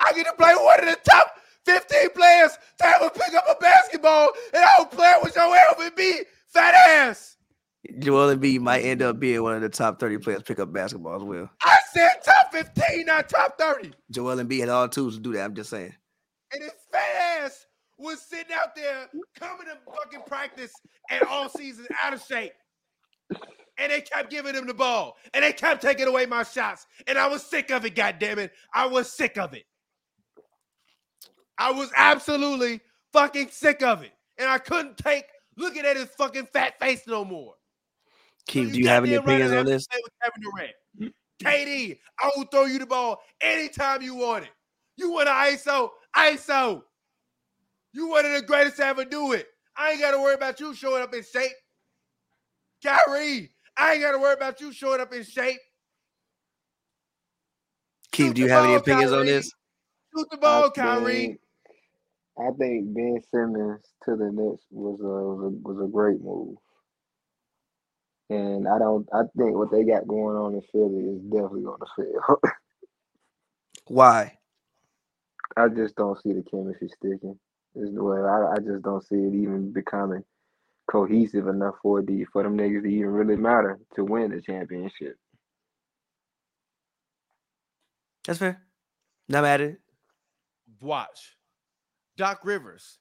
I get to play with one of the top 15 players to ever pick up a basketball, and I would play with Joel Embiid, fat ass. Joel Embiid might end up being one of the top 30 players pick up basketball as well. I said top 15, not top 30. Joel Embiid had all tools to do that. I'm just saying. And his fat ass was sitting out there coming to fucking practice and all season out of shape. And they kept giving him the ball. And they kept taking away my shots. And I was sick of it, God damn it! I was sick of it. I was absolutely fucking sick of it. And I couldn't take looking at his fucking fat face no more. Keith, do you have any opinions on this? Kevin Durant. KD, I will throw you the ball anytime you want it. You want an ISO? ISO. You one of the greatest to ever do it. I ain't got to worry about you showing up in shape. Kyrie, I ain't got to worry about you showing up in shape. Keith, do you have any opinions Kyrie. on this? Shoot the ball, I Kyrie. Think, I think Ben Simmons to the Nets was a, was a was a great move. And I don't I think what they got going on in Philly is definitely gonna fail. *laughs* Why? I just don't see the chemistry sticking. Is the way I, I just don't see it even becoming cohesive enough for the for them niggas to even really matter to win the championship. That's fair. Not mad at it. Watch. Doc Rivers.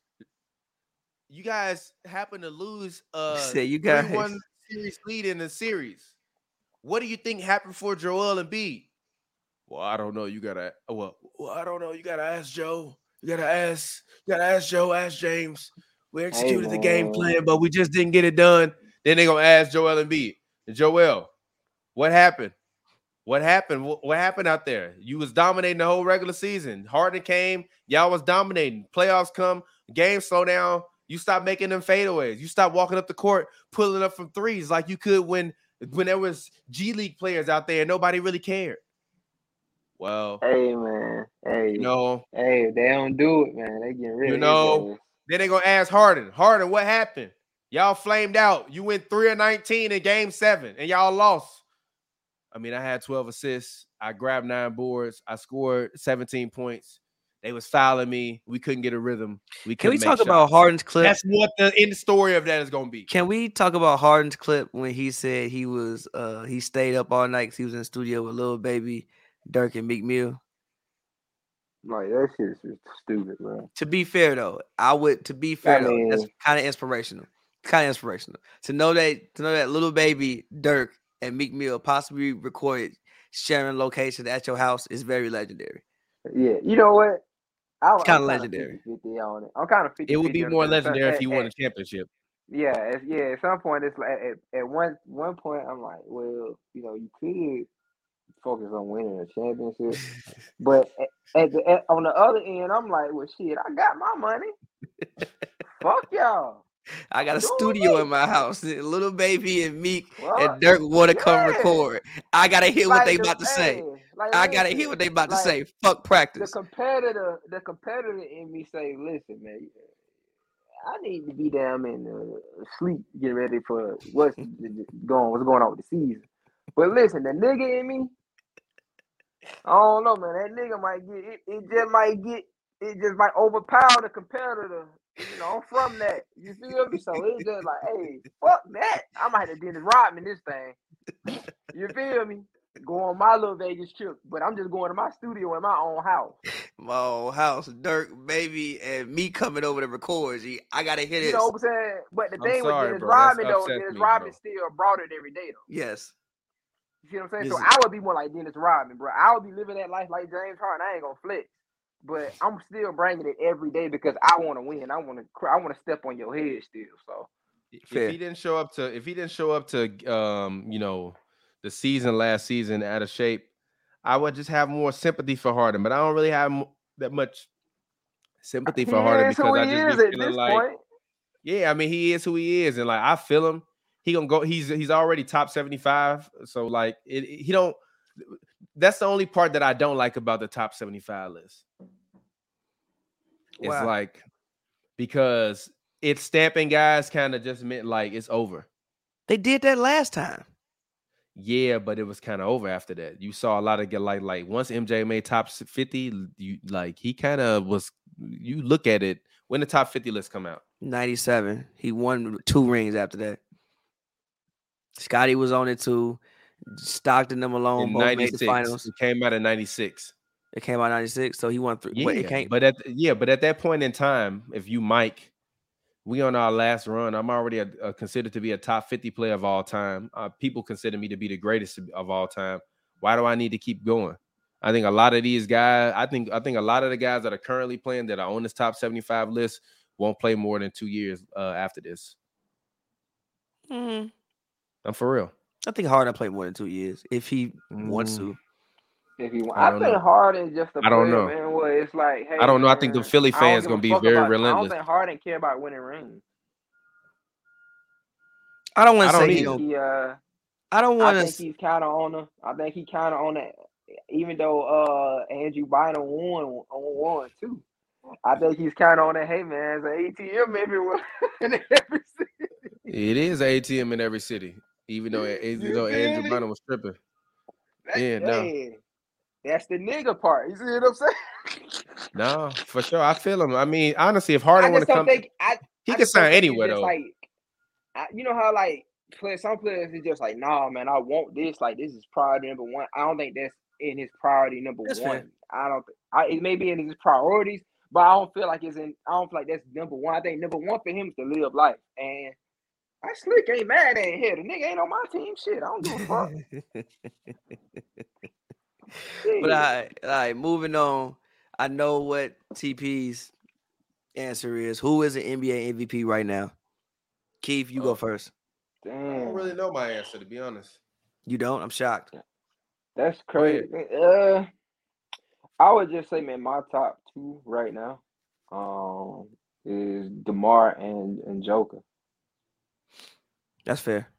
You guys happen to lose uh Say you guys one series lead in the series. What do you think happened for Joel Embiid? Well, I don't know. You gotta well, well, I don't know. You gotta ask Joe. You gotta ask, you gotta ask Joe, ask James. We executed hey, the game plan, but we just didn't get it done. Then they're gonna ask Joel Embiid. And Joel, what happened? What happened? What, what, happened out there? You was dominating the whole regular season. Harden came, y'all was dominating. Playoffs come, game slow down. You stop making them fadeaways. You stop walking up the court, pulling up from threes like you could when when there was G League players out there and nobody really cared. Well, hey man, hey, you know, hey, they don't do it, man. They get rid. You know, then they gonna ask Harden, Harden, what happened? Y'all flamed out. You went three or nineteen in Game Seven, and y'all lost. I mean, I had twelve assists. I grabbed nine boards. I scored seventeen points. They was fouling me. We couldn't get a rhythm. We can we talk shots. about Harden's clip? That's what the end story of that is gonna be. Can we talk about Harden's clip when he said he was uh he stayed up all night because he was in the studio with little baby Durk and Meek Mill. Like that shit is just stupid, bro. To be fair though, I would to be fair I mean, though, that's kind of inspirational. Kind of inspirational. To know that to know that little baby Durk and Meek Mill possibly recorded sharing location at your house is very legendary. Yeah, you know what? I, it's kind of legendary. 50 on it. I'm kind of 50 It would be more legendary if he won a championship. Yeah, at, yeah. At some point, it's like at, at one one point, I'm like, well, you know, you could focus on winning a championship. *laughs* but at, at the at, on the other end, I'm like, well, shit, I got my money. *laughs* Fuck y'all. I got a studio in my house. Little baby and Meek what? and Durk want to come record. I gotta hear like what they the, about to say. Like, I gotta hear what they about like, to say. Fuck practice. The competitor, the competitor in me say, listen, man, I need to be down in uh, sleep, getting ready for what's *laughs* going, what's going on with the season. But listen, the nigga in me, I don't know, man. That nigga might get it. It just might get. It just might overpower the competitor. You know, I'm from that. You feel me? So it's just like, hey, fuck that. I might have Dennis Rodman this thing. You feel me? Go on my little Vegas trip, but I'm just going to my studio in my own house. My own house, Durk, baby, and me coming over to record. G, I gotta hit it. You know what I'm saying? But the I'm thing sorry, with Dennis Rodman though, Dennis Rodman still brought it every day though. Yes. You see what I'm saying? This so I would be more like Dennis Rodman, bro. I would be living that life like James Harden. I ain't gonna flex, but I'm still bringing it every day because I want to win. I want to. I want to step on your head still. So Fair. if he didn't show up to, if he didn't show up to, um, you know, the season last season out of shape, I would just have more sympathy for Harden. But I don't really have that much sympathy for Harden because I just be feeling like, point. yeah, I mean, he is who he is, and like I feel him he gonna go. He's he's already top seventy five. So like it, he don't. That's the only part that I don't like about the top seventy five list. It's like because it's stamping guys kind of just meant like it's over. They did that last time. Yeah, but it was kind of over after that. You saw a lot of get like like once MJ made top 50, you like he kind of was you look at it when the top 50 list come out. 97. He won two rings after that. Scotty was on it too. Stockton them alone In both made the 96. finals. It came out in 96. It came out 96, so he won three. Yeah, Wait, it came, but at yeah, but at that point in time, if you Mike, we on our last run. I'm already a, a- considered to be a top 50 player of all time. Uh, people consider me to be the greatest of all time. Why do I need to keep going? I think a lot of these guys. I think I think a lot of the guys that are currently playing that are on this top 75 list won't play more than two years uh, after this. Mm-hmm. I'm for real. I think Harden played more than two years if he wants Mm. to. If you, I I, think know. Harden just a I don't know. man. Where it's like, hey, I don't know. I think the Philly fans give gonna be very about- I relentless. don't think Harden care about winning rings. I don't want to don't say he either. He, uh, I don't I want think to. he's kind of on the. I think he kind of on that. Even though uh Andrew Bynum won on one too, I think he's kind of on that. Hey man, it's an ATM everywhere *laughs* in every city. It is an ATM in every city, even though even You though Andrew feel me? Bynum was tripping. That- Yeah, no. that's the nigga part. You see what I'm saying? No, for sure. I feel him. I mean, honestly, if Harden want to come, think I. he I can sign anywhere though. Like, I, you know how like play some players is just like, nah, man, I want this. Like this is priority number one. I don't think that's in his priority number That's one. fair. I don't. Think, I it may be in his priorities, but I don't feel like it's in. I don't feel like that's number one. I think number one for him is to live life. And I slick ain't mad at him here. The nigga ain't on my team. Shit, I don't give a fuck. *laughs* But I, all right, moving on. I know what TP's answer is. Who is an NBA MVP right now? Keith, you Oh. go first. Damn. I don't really know my answer to be honest. You don't? I'm shocked. That's crazy. Uh, I would just say, man, my top two right now, um, is Demar and and Joker. That's fair.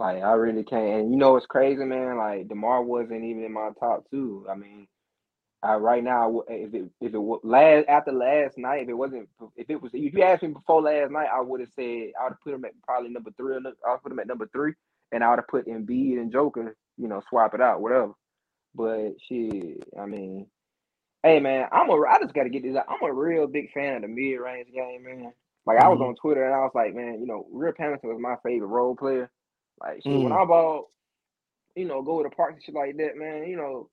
Like, I really can't. And you know, it's crazy, man. Like, Demar wasn't even in my top two. I mean, I right now, if it if it last after last night, if it wasn't, if it was, if you asked me before last night, I would have said I would have put him at probably number three. I would put him at number three, and I would have put Embiid and Joker. You know, swap it out, whatever. But shit, I mean, hey man, I'm a I just gotta get this. I'm a real big fan of the mid range game, man. Like I was Mhm. on Twitter and I was like, man, you know, Rip Hamilton was my favorite role player. Like shit, when Mm. I bought, you know, go to the parks and shit like that, man, you know,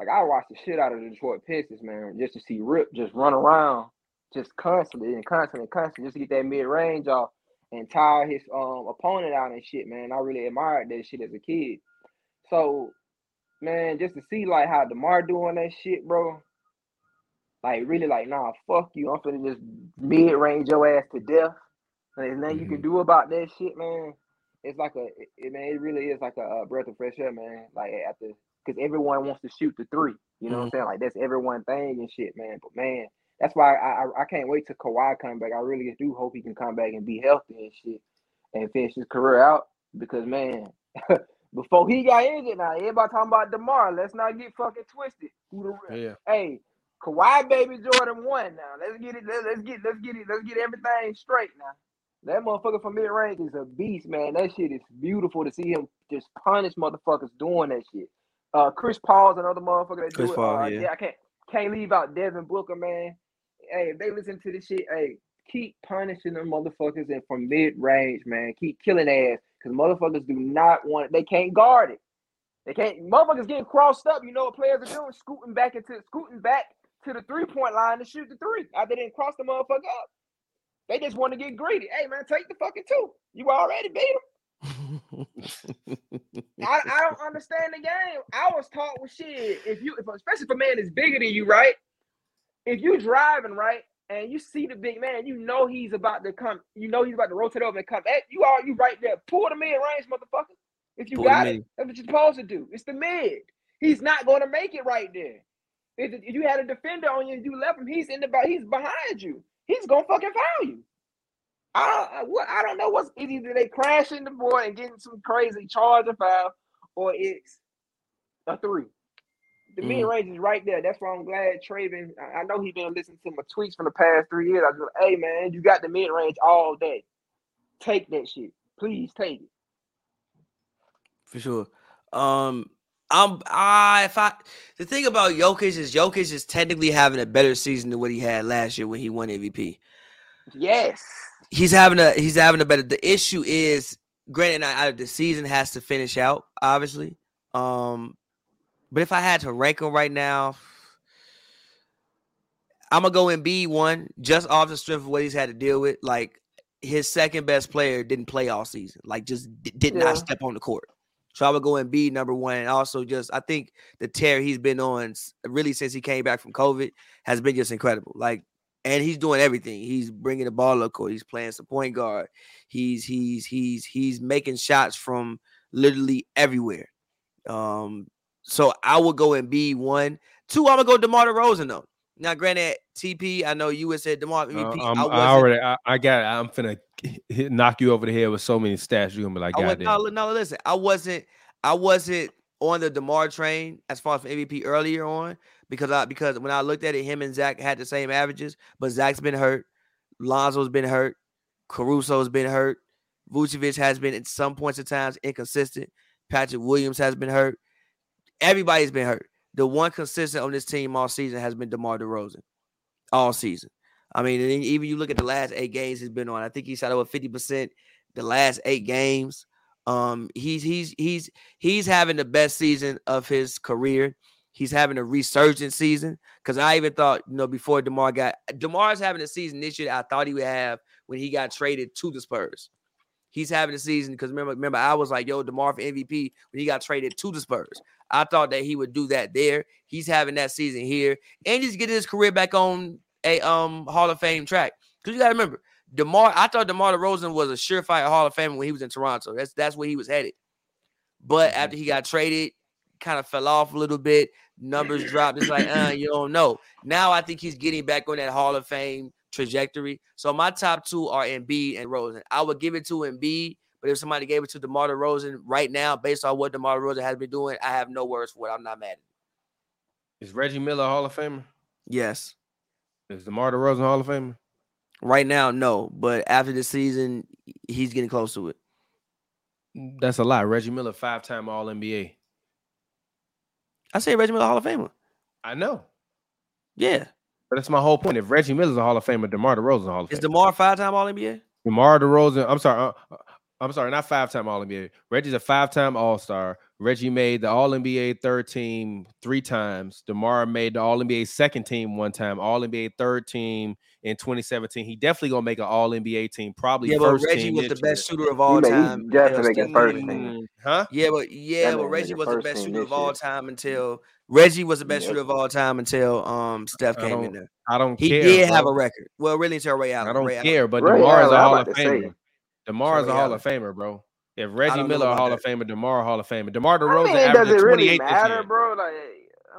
like I watched the shit out of the Detroit Pistons, man, just to see Rip just run around just constantly and constantly and constantly just to get that mid range off and tire his um opponent out and shit, man. I really admired that shit as a kid. So, man, just to see like how Demar doing that shit, bro. Like really, like nah, fuck you. I'm finna just mid range your ass to death. There's nothing you can do about that shit, man. It's like a, it, man, it really is like a, uh breath of fresh air, man. Like after, because everyone wants to shoot the three. You know what I'm saying? Like that's everyone thing and shit, man. But man, that's why I, I I can't wait till Kawhi come back. I really do hope he can come back and be healthy and shit and finish his career out. Because man, *laughs* before he got injured, now everybody talking about Demar. Let's not get fucking twisted. Who the? Yeah. Hey, Kawhi baby Jordan one now. Let's get it. Let, let's get let's get it. Let's get everything straight now. That motherfucker from mid range is a beast, man. That shit is beautiful to see him just punish motherfuckers doing that shit. Uh, Chris Paul's another motherfucker that Chris do it. Paul, uh, yeah. I can't can't leave out Devin Booker, man. Hey, if they listen to this shit, hey, keep punishing them motherfuckers and from mid range, man. Keep killing ass because motherfuckers do not want it. They can't guard it. They can't. Motherfuckers getting crossed up. You know what players are doing? Scooting back into scooting back to the three point line to shoot the three they didn't cross the motherfucker up. They just want to get greedy. Hey man, take the fucking two. You already beat them. *laughs* I, I don't understand the game. I was taught with shit. If you, if especially if a man is bigger than you, right? If you driving right and you see the big man, you know he's about to come. You know he's about to rotate over and come at you. Are you right there? Pull the mid range, motherfucker. If you Pull got mid. it, that's what you're supposed to do. It's the mid. He's not going to make it right there. If, you had a defender on you and you left him, he's in the back. He's behind you. He's gonna fucking foul you. I don't, I- what I don't know what's either they crashing the boy and getting some crazy charge or foul, or it's a three. the Mhm. mid range is right there. That's why I'm glad Traven. I, know he's been listening to my tweets from the past three years. I just, hey man, you got the mid range all day. Take that shit, please take it. for sure. Um, I'm I if I the thing about Jokic is Jokic is technically having a better season than what he had last year when he won MVP. Yes. He's having a he's having a better. The issue is, granted, I, I, the season has to finish out, obviously. Um, but if I had to rank him right now, I'm gonna go Embiid one just off the strength of what he's had to deal with. Like his second best player didn't play all season, like just d- did Yeah. not step on the court. So I would go Embiid number one, and also just I think the tear he's been on really since he came back from COVID has been just incredible. Like, and he's doing everything. He's bringing the ball up court. He's playing some point guard. He's he's he's he's making shots from literally everywhere. Um, so I would go Embiid one. Two, I'm gonna go DeMar DeRozan though. Now, granted, TP, I know you had said DeMar Uh, MVP. I'm, I I, already, I, I got. it. I'm finna hit, knock you over the head with so many stats. You're gonna be like, oh, was, God no, no, listen. I wasn't. I wasn't on the Demar train as far as MVP earlier on because I because when I looked at it, him and Zach had the same averages, but Zach's been hurt, Lonzo's been hurt, Caruso's been hurt, Vucevic has been at some points of times inconsistent. Patrick Williams has been hurt. Everybody's been hurt. The one consistent on this team all season has been DeMar DeRozan, all season. I mean, even you look at the last eight games he's been on. I think he shot over fifty percent the last eight games. Um, he's he's he's he's having the best season of his career. He's having a resurgent season because I even thought, you know, before Demar got Demar's having a season this year I thought he would have when he got traded to the Spurs. He's having a season because remember, remember, I was like, yo, Demar for MVP when he got traded to the Spurs. I thought that he would do that there. He's having that season here, and he's getting his career back on a um Hall of Fame track. Because you gotta remember, Demar, I thought DeMar DeRozan was a surefire Hall of Famer when he was in Toronto. That's that's where he was headed. But Mhm. after he got traded, kind of fell off a little bit. Numbers dropped. It's like, uh, *coughs* you don't know. Now I think he's getting back on that Hall of Fame trajectory. So my top two are Embiid and Rosen. I would give it to Embiid, but if somebody gave it to DeMar DeRozan right now, based on what DeMar DeRozan has been doing, I have no words for it. I'm not mad at it. Is Reggie Miller a Hall of Famer? Yes. Is DeMar DeRozan Hall of Famer? Right now, no. But after the season, he's getting close to it. That's a lot. Reggie Miller, five time All NBA. I say Reggie Miller Hall of Famer. I know, Yeah. but that's my whole point. If Reggie Miller's a Hall of Famer, DeMar DeRozan a Hall of Famer. Is. DeMar five time All NBA? DeMar DeRozan. I'm sorry. uh, uh, I'm sorry. Not five time All NBA. Reggie's a five time All Star. Reggie made the All NBA third team three times. DeMar made the All NBA second team one time. All NBA third team in 2017. He definitely gonna make an All NBA team. Probably Yeah, but Reggie team was the best year. shooter of all he time. definitely until making first Steph- team. Huh? Yeah, but yeah, That but Reggie was the best shooter of all time until Reggie was the best Yeah. shooter of all time until um Steph came in there. I don't He care. did have a record. Well, really until Ray Allen. I don't Ray Allen. care, but Ray DeMar is Allen, a I'm Hall of. Famer. DeMar is a Hall of Famer, bro. If Reggie Miller Hall that. of Famer, DeMar Hall of Famer. DeMar I DeRozan mean, averaged does it 28 really this matter, year. bro? Like, I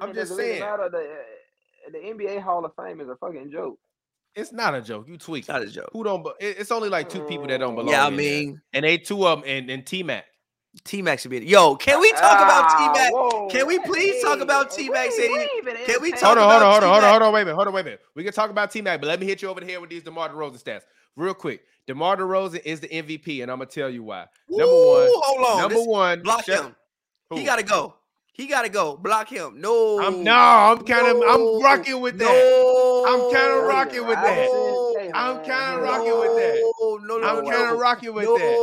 I'm mean, just does it really saying. The, the NBA Hall of Fame is a fucking joke. It's not a joke. You It's tweak. not a joke. Who don't? be- It's only like two people that don't belong. Yeah, I in there. mean, and they two of them, and, and T Mac. T Mac should be. Yo, can we talk about T Ah, Mac? Can we please talk about T-Mac we- said he- we even can we talk Hold on, hold on, hold on, hold on, hold on. Wait a minute, hold on, wait a minute. We can talk about T Mac, but let me hit you over the head with these DeMar DeRozan stats real quick. DeMar DeRozan is the MVP, and I'm gonna tell you why. Number one, hold on. number This- one, block shut- him. who? He gotta go. He gotta go. Block him. No. I'm no, I'm kind of, No. I'm rocking with that. No. I'm kinda rocking with that. Robinson, I'm kinda rocking with that. No, no, no, I'm kind of rocking with that.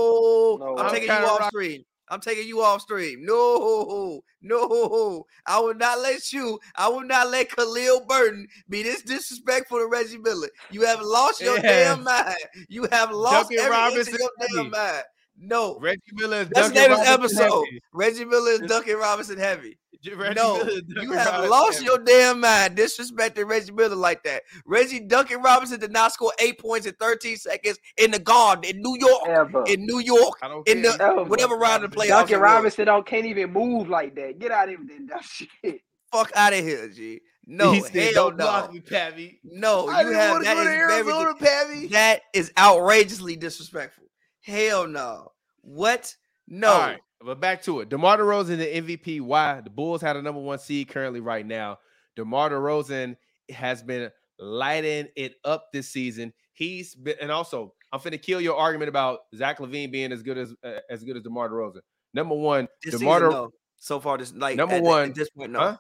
I'm I'm taking you off rock- stream. I'm taking you off stream. No, no. I will not let you. I will not let Khalil Burton be this disrespectful to Reggie Miller. You have lost your Yeah. damn mind. You have lost Duncan every inch Robinson of your damn mind. No. Reggie Miller is That's Duncan name of this Robinson episode. heavy. Reggie Miller is Duncan Robinson heavy. Reggie no, Miller you have Robinson lost your damn mind disrespecting Reggie Miller like that. Reggie Duncan Robinson did not score eight points in 13 seconds in the Garden in New York. Ever. In New York, I don't in the Ever. whatever round of the playoffs. Duncan. Robinson don't can't even move like that. Get out of here with that shit. Fuck out of here, G. No, he said, hell "Don't no. block me, Pappy." No, I you have wanna that go is to very Pappy. that is outrageously disrespectful. Hell no. What? No. All right. But back to it. DeMar DeRozan, the MVP. Why? The Bulls had a number one seed currently right now. DeMar DeRozan has been lighting it up this season. He's been, and also I'm finna kill your argument about Zach LaVine being as good as uh, as good as DeMar DeRozan. Number one, This DeMar season, De- no. So far, this like Number at, one, At this point, no. huh?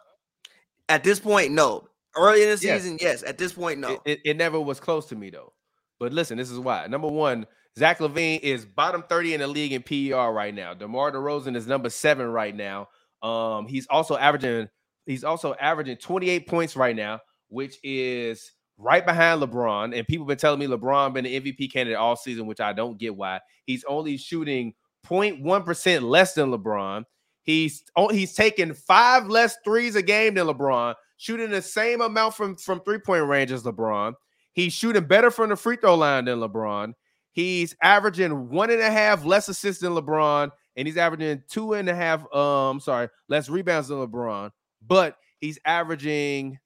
At this point, no. Early in the Yes. season, yes. At this point, no. It, it, it never was close to me though. But listen, this is why. Number one, Zach LaVine is bottom 30 in the league in PER right now. DeMar DeRozan is number seven right now. Um, he's also averaging he's also averaging 28 points right now, which is right behind LeBron. And people been telling me LeBron been an MVP candidate all season, which I don't get why. He's only shooting 0.1% less than LeBron. He's oh, he's taking five less threes a game than LeBron, shooting the same amount from from three point range as LeBron. He's shooting better from the free throw line than LeBron. He's averaging one and a half less assists than LeBron, and he's averaging two and a half, um, sorry, less rebounds than LeBron. But he's averaging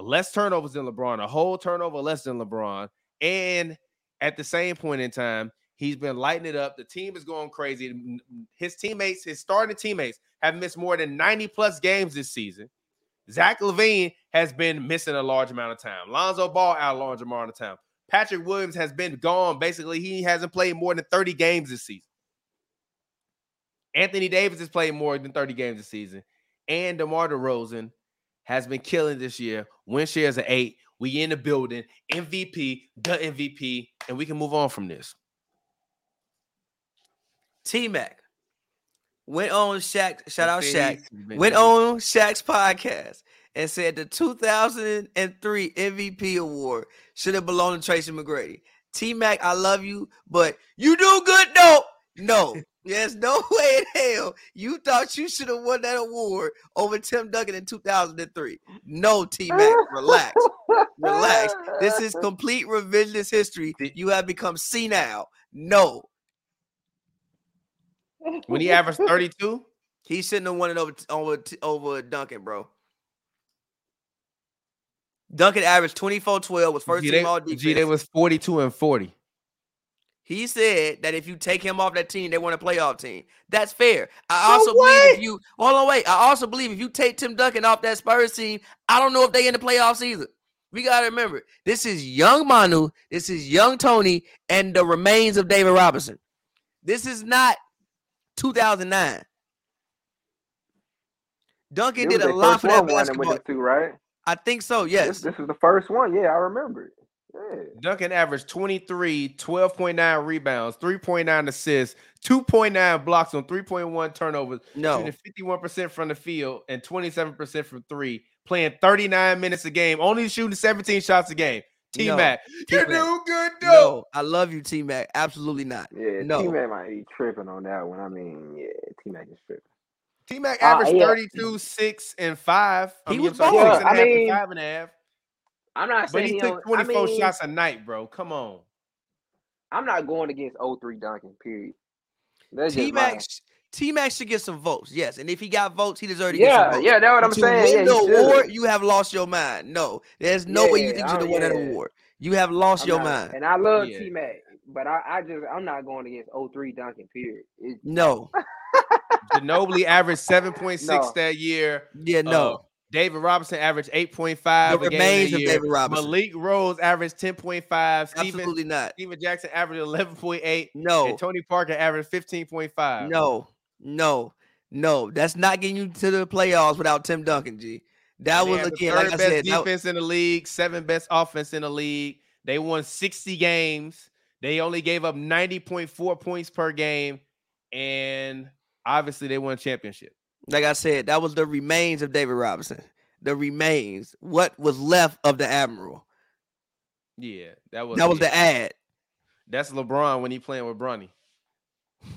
less turnovers than LeBron, a whole turnover less than LeBron. And at the same point in time, he's been lighting it up. The team is going crazy. His teammates, his starting teammates, have missed more than 90 plus games this season. Zach LaVine has been missing a large amount of time. Lonzo Ball out a large amount of time. Patrick Williams has been gone. Basically, he hasn't played more than 30 games this season. Anthony Davis has played more than 30 games this season. And DeMar DeRozan has been killing this year. Win shares of eight. We in the building. MVP, the MVP, and we can move on from this. T Mac went on Shaq. Shout out Shaq. Went on Shaq's podcast and said the 2003 MVP award should have belonged to Tracy McGrady. T Mac, I love you, but you do good. No, no. *laughs* There's no *laughs* way in hell you thought you should have won that award over Tim Duncan in 2003. No, T Mac, relax. Relax. This is *laughs* complete revisionist history. You have become senile. No, when he averaged 32. he shouldn't have won it over over over Duncan, bro. Duncan averaged 24 12, was first G, team they, all G, defense. they was 42 and 40. he said that if you take him off that team, they want a playoff team. That's fair. I So also believe if you hold on, wait. I also believe if you take Tim Duncan off that Spurs team, I don't know if they in the playoffs either. We gotta remember this is young Manu, this is young Tony, and the remains of David Robinson. This is not 2009. Duncan did a lot for that one winning with basketball. them two, right? I think so. Yes. this is the first one. Yeah, I remember it. Yeah. Duncan averaged 23, 12.9 rebounds, 3.9 assists, 2.9 blocks on 3.1 turnovers, No. shooting 51% from the field and 27% from three, playing 39 minutes a game, only shooting 17 shots a game. T No. Mac, you T-Mac. do good though. No. I love you, T Mac. Absolutely not. Yeah, No. T Mac might be tripping on that one. I mean, yeah, T Mac is tripping. T Mac Uh, averaged yeah. 32, 6, and 5. I He mean, was sorry, six and a Yeah, I half and mean, five and a half. I'm not But saying he took 24 I mean, shots a night, bro. Come on. I'm not going against 03 Duncan. Period. T. Mac T Mac should get some votes. Yes. And if he got votes, he deserves to get some Yeah, votes. yeah, that's what I'm to saying. win Yeah, the award, you have lost your mind. No, there's no way you Yeah, think you should I- have won that award. You have lost I'm your not- mind. And I love Yeah. T Mac, but I, I just I'm not going against 03 Duncan. Period. It, No. Ginobili averaged 7.6 No. that year. Yeah, no. Uh, David Robinson averaged 8.5. the a game remains of year. David Robinson. Malik Rose averaged 10.5. Stephen, Absolutely not. Stephen Jackson averaged 11.8. No. And Tony Parker averaged 15.5. No. No. No. That's not getting you to the playoffs without Tim Duncan, G. That they was had the again, third like I best said, that- defense in the league, seven best offense in the league. They won 60 games. They only gave up 90.4 points per game. And obviously they won a championship. like I said, that was the remains of David Robinson. The remains. What was left of the Admiral. Yeah, that was That was it. the ad. That's LeBron when he playing with Bronny. *laughs*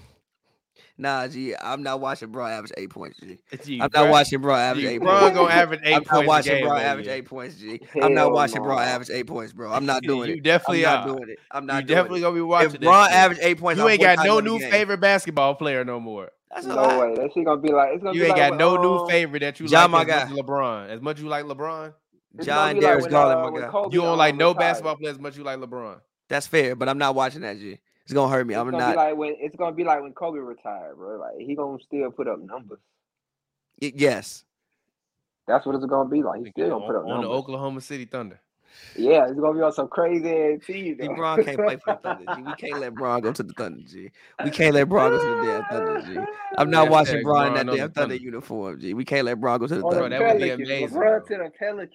Nah, G, I'm not watching bro average eight points, G. *laughs* Gee, I'm bruh, not watching bro average gee, eight Bron points. gonna average eight I'm points not a watching game bro that average eight points, G. I'm not watching bro no. average eight points, bro. I'm not *laughs* doing you it. You definitely I'm are. not doing it. I'm not you doing definitely it. gonna be watching If Bron average eight points, You I'm ain't got no new favorite basketball player no more. That's No lie. way. That shit gonna be like it's gonna You be ain't like got no when, new um, favorite that you John, like my as guy. much as LeBron. As much you like LeBron, it's John gonna be Darius when, Garland, uh, my when guy. Kobe, you don't like um, no retired. basketball player as much you like LeBron. That's fair, but I'm not watching that, G. It's gonna hurt me. It's I'm gonna not. be like when it's gonna be like when Kobe retired, bro. Like he gonna still put up numbers. y- yes. That's what it's gonna be like. He's still gonna put up on the. Oklahoma City Thunder. Yeah, it's gonna be on some crazy ass team. See, though. Bron can't play for the *laughs* Thunder. G. We can't let Bron go to the Thunder. G. We can't let Bron go to the damn Thunder. G. I'm not Hashtag watching Bron in that damn Thunder Thunder. uniform. G. We can't let Bron go to the On the Bro, Thunder. that would be amazing, LeBron bro. to the Pelicans.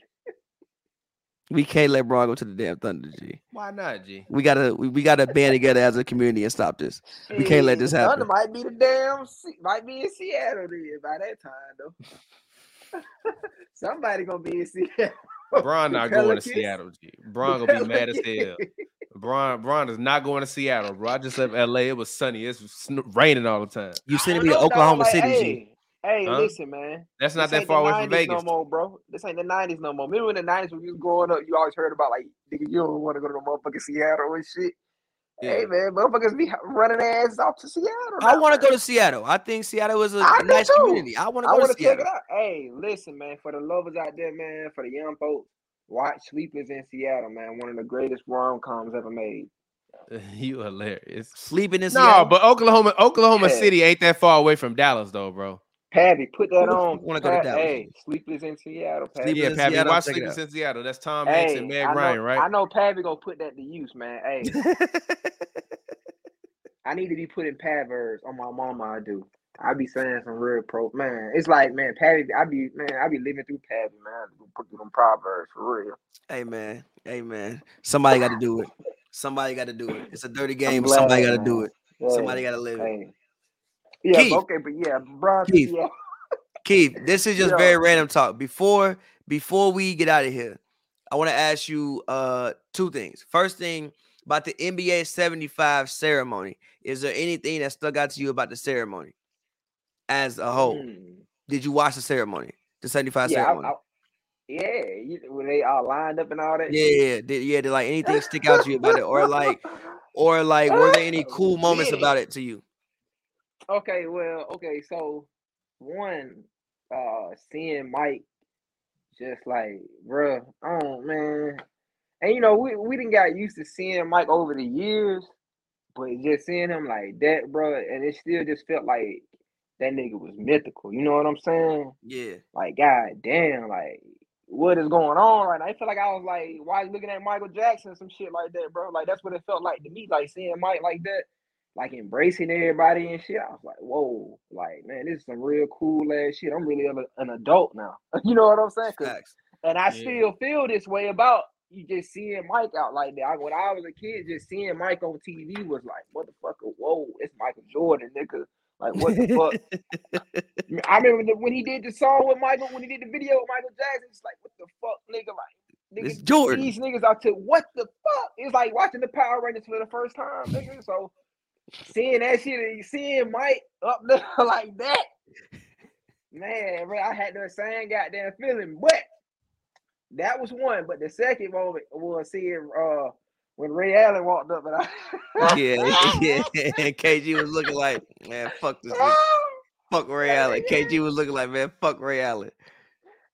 We can't let Bron go to the damn Thunder. G. Why not, G? We gotta we, we gotta band together as a community and stop this. We can't let this happen. Thunder might be the damn might be in Seattle then by that time though. *laughs* Somebody gonna be in Seattle. Bron The not going to Seattle, G. Bron The gonna be mad as hell. Pelicans. Bron, Bron is not going to Seattle, bro. I just left LA. It was sunny. It's raining all the time. You I sending me to Oklahoma dog, City, like, G. Hey, hey Huh? listen, man. That's not This that far the away from 90s Vegas. no more, bro. This ain't the nineties no more. Remember in the nineties when you was growing up, you always heard about like nigga, you don't want to go to the motherfucking Seattle and shit. Hey man, motherfuckers be running their ass off to Seattle. I want to go to Seattle. I think Seattle is a I nice too. community. I want to go to to check Seattle. it out. Hey, listen, man, for the lovers out there, man, for the young folks, watch Sleepers in Seattle, man. One of the greatest rom coms ever made. *laughs* you hilarious. Sleeping in No, Seattle. but Oklahoma, Oklahoma Yeah. City ain't that far away from Dallas, though, bro. Patty, put that the on. fuck wanna go to Pat- Dallas? Hey, Sleepers in Seattle, Patty. Yeah, in Pappy, Seattle, watch check it Sleepers in Seattle. That's Tom Hanks and Meg know, Ryan, right? I know Pappy gonna put that to use, man. Hey, *laughs* I need to be putting Pavers on my mama. I do. I be saying some real pro man. It's like man, Patty. I be man. I be living through Patty, man. I be put through them proverbs for real. hey man, hey man. Somebody got to do it. Somebody got to do it. It's a dirty game, but somebody got to do it. Yeah, Somebody got to live it. Yeah, Keith. okay, but yeah, Bron. Keith. Yeah, *laughs* Keith, this is *laughs* just Yeah. very random talk. Before before we get out of here, I want to ask you uh two things. First thing about the NBA 75 ceremony. Is there anything that stuck out to you about the ceremony as a whole? Mm. Did you watch the ceremony? The 75 yeah, I, ceremony? I, yeah. You, when they all lined up and all that. yeah, yeah, did, yeah. Did like anything stick out to you about it, or like, *laughs* or like, were there any cool moments Yeah. about it to you? Okay, well, okay, so one, uh, seeing Mike, just like, bruh, oh man, and you know, we we didn't got used to seeing Mike over the years, but just seeing him like that, bruh, and it still just felt like that nigga was mythical. You know what I'm saying? Yeah, Like, god damn, like, what is going on right now? I feel like I was like, why looking at Michael Jackson, some shit like that, bro. Like, that's what it felt like to me, like seeing Mike like that like embracing everybody and shit. I was like, whoa, like man, this is some real cool ass shit. I'm really an adult now. *laughs* you know what I'm saying? facts. and I Yeah. still feel this way about you just seeing Mike out like that. I, when I was a kid, just seeing Mike on TV was like, motherfucker, whoa, it's Michael Jordan, nigga. Like what the fuck? *laughs* I remember when he did the song with Michael, when he did the video with Michael Jackson, it's like, what the fuck, nigga? Like, It's Jordan. these niggas out to what the fuck? It's like watching the Power Rangers for the first time, nigga. So seeing that shit and seeing Mike up there *laughs* like that, man, bro, I had the same goddamn feeling. But that was one. But the second moment was seeing uh when Ray Allen walked up and I yeah, *laughs* yeah. *laughs* And KG was looking like, man, fuck this. Fuck Ray Allen. KG was looking like, man, fuck Ray Allen.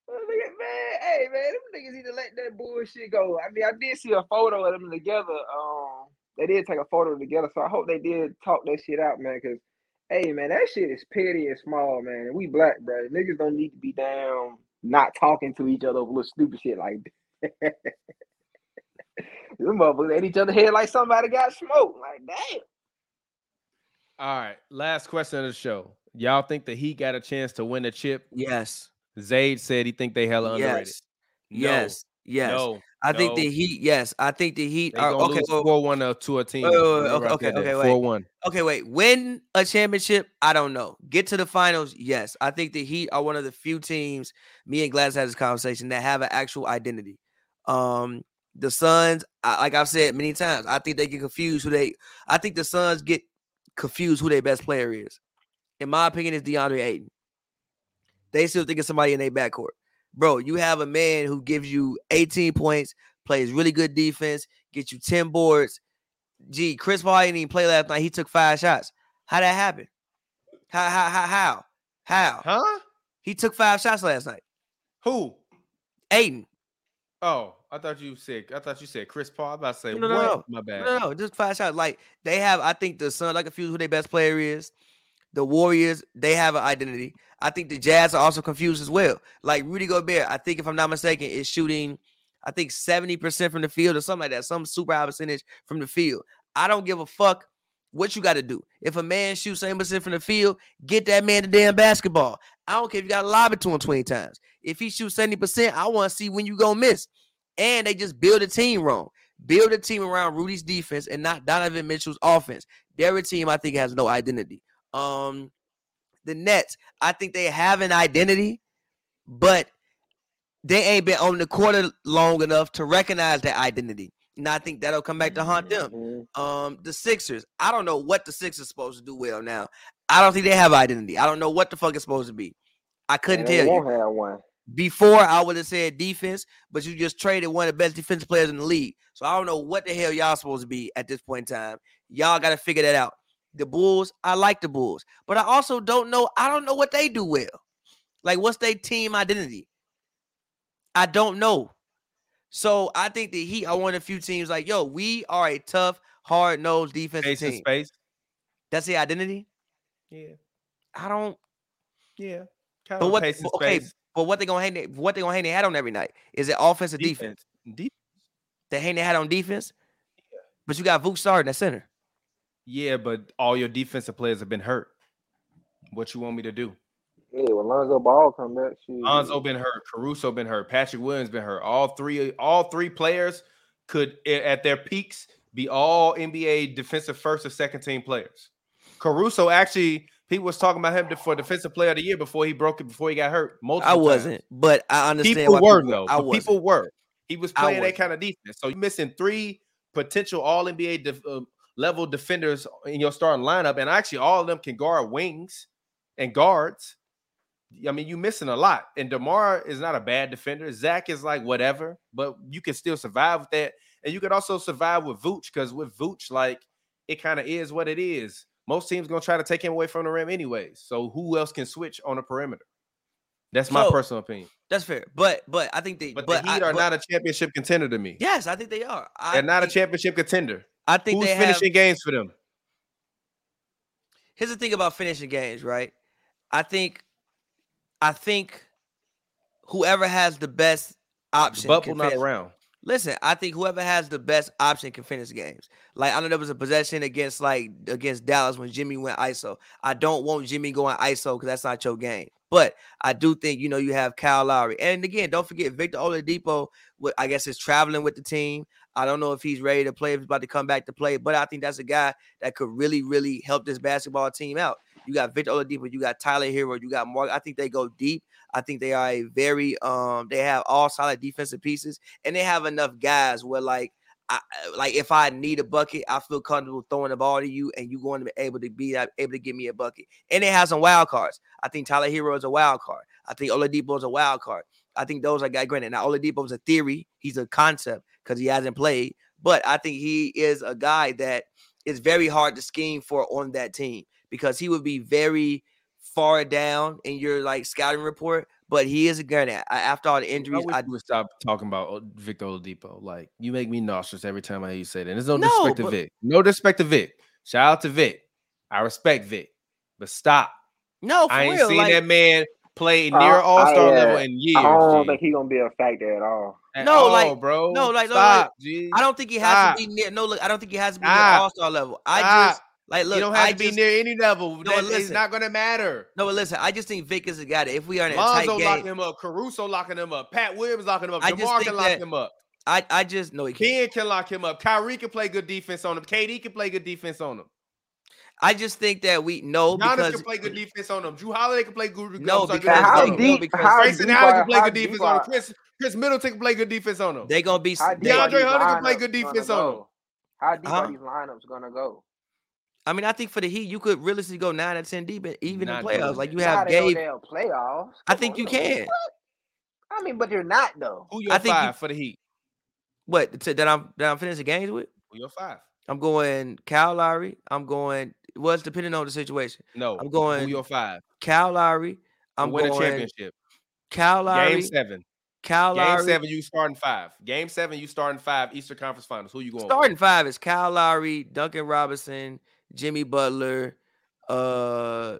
Man, hey man, them niggas need to let that bullshit go. I mean, I did see a photo of them together. Um, they did take a photo together, so I hope they did talk that shit out, man. Cause, hey man, that shit is petty and small, man. And we black, bro. Niggas don't need to be down not talking to each other over little stupid shit like that. *laughs* Them motherfuckers at each other head like somebody got smoked. Like, damn. All right, last question of the show. Y'all think that he got a chance to win a chip? Yes. Zayd said he think they hella underrated. Yes. No, Yes. Yes. No, I think the. Heat. Yes, I think the Heat They are gonna okay. four one to a team. wait, wait, wait, okay, okay, okay, wait. Four one. Okay, wait. Win a championship? I don't know. Get to the finals? Yes. I think the Heat are one of the few teams. Me and Glass had this conversation that have an actual identity. Um, the Suns, I, like I've said many times, I think they get confused who they. I think the Suns get confused who their best player is. In my opinion, is DeAndre Ayton. They still think it's somebody in their backcourt. Bro, you have a man who gives you 18 points, plays really good defense, get you 10 boards. Gee, Chris Paul didn't even play last night. He took five shots. How'd that happen? How how how how? How? Huh? He took five shots last night. Who? Ayton. Oh, I thought you said. I thought you said Chris Paul. I about to say No, no, what? no. My bad. No, no, just five shots. Like they have, I think the Sun, like confused who their best player is. The Warriors, they have an identity. I think the Jazz are also confused as well. Like Rudy Gobert, I think if I'm not mistaken, is shooting, I think 70% from the field or something like that, some super high percentage from the field. I don't give a fuck what you got to do. If a man shoots 70% from the field, get that man the damn basketball. I don't care if you got to lob it to him 20 times. If he shoots 70%, I want to see when you going to miss. And they just build a team wrong. Build a team around Rudy's defense and not Donovan Mitchell's offense. They're a team I think has no identity. Um, the Nets, I think they have an identity, but they ain't been on the quarter long enough to recognize that identity. And I think that'll come back to haunt them. Mhm. Um, the Sixers, I don't know what the Sixers supposed to do well now. I don't think they have identity. I don't know what the fuck it's supposed to be. I couldn't tell you. have one. Before I would have said defense, but you just traded one of the best defensive players in the league. So I don't know what the hell y'all supposed to be at this point in time. Y'all got to figure that out. The Bulls, I like the Bulls, but I also don't know. I don't know what they do well. Like, what's their team identity? I don't know. So I think the Heat are one of the few teams like, yo, we are a tough, hard nosed defensive Space and team. space. That's the identity. Yeah, I don't. yeah. Kind But of what? pace and but Okay, space. but what they gonna hang? Their, what they gonna hang their hat on every night? Is it offense or defense? Defense. They hang their hat on defense. Yeah. But you got Vuk starting at center. Yeah, but all your defensive players have been hurt. What you want me to do? Yeah, when Lonzo Ball come back, shit. Lonzo been hurt, Caruso been hurt, Patrick Williams been hurt. All three, all three players could at their peaks be all NBA defensive first or second team players. Caruso actually, people was talking about him for defensive player of the year before he broke it, before he got hurt. Multiple I wasn't, but I understand. People why were people- though. I was. people were. He was playing that kind of defense. So you're missing three potential All NBA def- uh, level defenders in your starting lineup, and actually all of them can guard wings and guards. I mean, you're missing a lot. And Demar is not a bad defender. Zach is like whatever, but you can still survive with that, and you could also survive with Vooch because with Vooch, like it kind of is what it is. Most teams gonna try to take him away from the rim anyways. So who else can switch on the perimeter? That's my So, personal opinion. That's fair, but but I think they. But, But, the Heat I, are but- not a championship contender to me. Yes, I think they are. I They're not a championship contender. I think Who's they have. finishing games for them? Here's the thing about finishing games, right? I think, I think, whoever has the best option. bubble can not around. Listen, I think whoever has the best option can finish games. Like I know there was a possession against like against Dallas when Jimmy went ISO. I don't want Jimmy going ISO because that's not your game. But I do think you know you have Kyle Lowry, and again, don't forget Victor Oladipo. I guess is traveling with the team. I don't know if he's ready to play. If he's about to come back to play, but I think that's a guy that could really, really help this basketball team out. You got Victor Oladipo, you got Tyler Herro, you got Mark. I think they go deep. I think they are a very um. They have all solid defensive pieces, and they have enough guys where like. I, like if I need a bucket, I feel comfortable throwing the ball to you, and you going to be able to be able to give me a bucket. And it has some wild cards. I think Tyler Herro is a wild card. I think Oladipo is a wild card. I think those are guys. Granted, now Oladipo is a theory; he's a concept because he hasn't played. But I think he is a guy that is very hard to scheme for on that team because he would be very far down in your like scouting report. But he is a guy that after all the injuries, I, you would stop talking about Victor Oladipo. Like you make me nauseous every time I hear you say that. And there's no, No, disrespect to Vic. No disrespect to Vic. Shout out to Vic. I respect Vic, but stop. no, for I ain't real. seen like, that man play Uh, near All Star uh, level in years. I don't G. think he's gonna be a factor at all. At No, all, like- bro. no, like, no, stop, G. I don't think he has Stop. to be near. No, look, I don't think he has to be near All Star level. I Stop. just like look. you don't have I to be just, near any level. No, That is listen. not going to matter. No, but listen, I just think Vic is a guy that if we are in a Lonzo tight locking game, him up, Caruso locking him up, Pat Williams locking him up, I just can lock him up, I I just know he can't. Ben can lock him up, Kyrie can play good defense on him, KD can play good defense on him, I just think that we know Giannis because can play good defense on them. Jrue Holiday can play good. No, I'm because how defense on him. no, deep? because how Grayson deep Allen are- can play how good deep defense on him. are- Khris Khris Middleton can play good defense on him. they're gonna be. How deep they- are DeAndre these Hunter can play lineups good gonna defense on him. go? How deep Huh? are these lineups gonna go? I mean, I think for the Heat, you could realistically go nine or ten deep, in- even Not in playoffs. doing Like that. you have Not in no Gabe. damn playoffs. I Come think on, you no. can. What? I mean, but you're not though. Who your I think you- five for the Heat? What to, that I'm that I'm finishing games with? Who your five? I'm going Kyle Lowry. I'm going. Well, it's depending on the situation. No, I'm Who going your five? Cal Lowry. I'm win a going championship. Cal Lowry. Game seven. Kyle Game Lowry. seven, you starting five. Game seven, you starting five. Eastern Conference Finals. Who you going? with? Starting five is Cal Lowry, Duncan Robinson, Jimmy Butler, uh,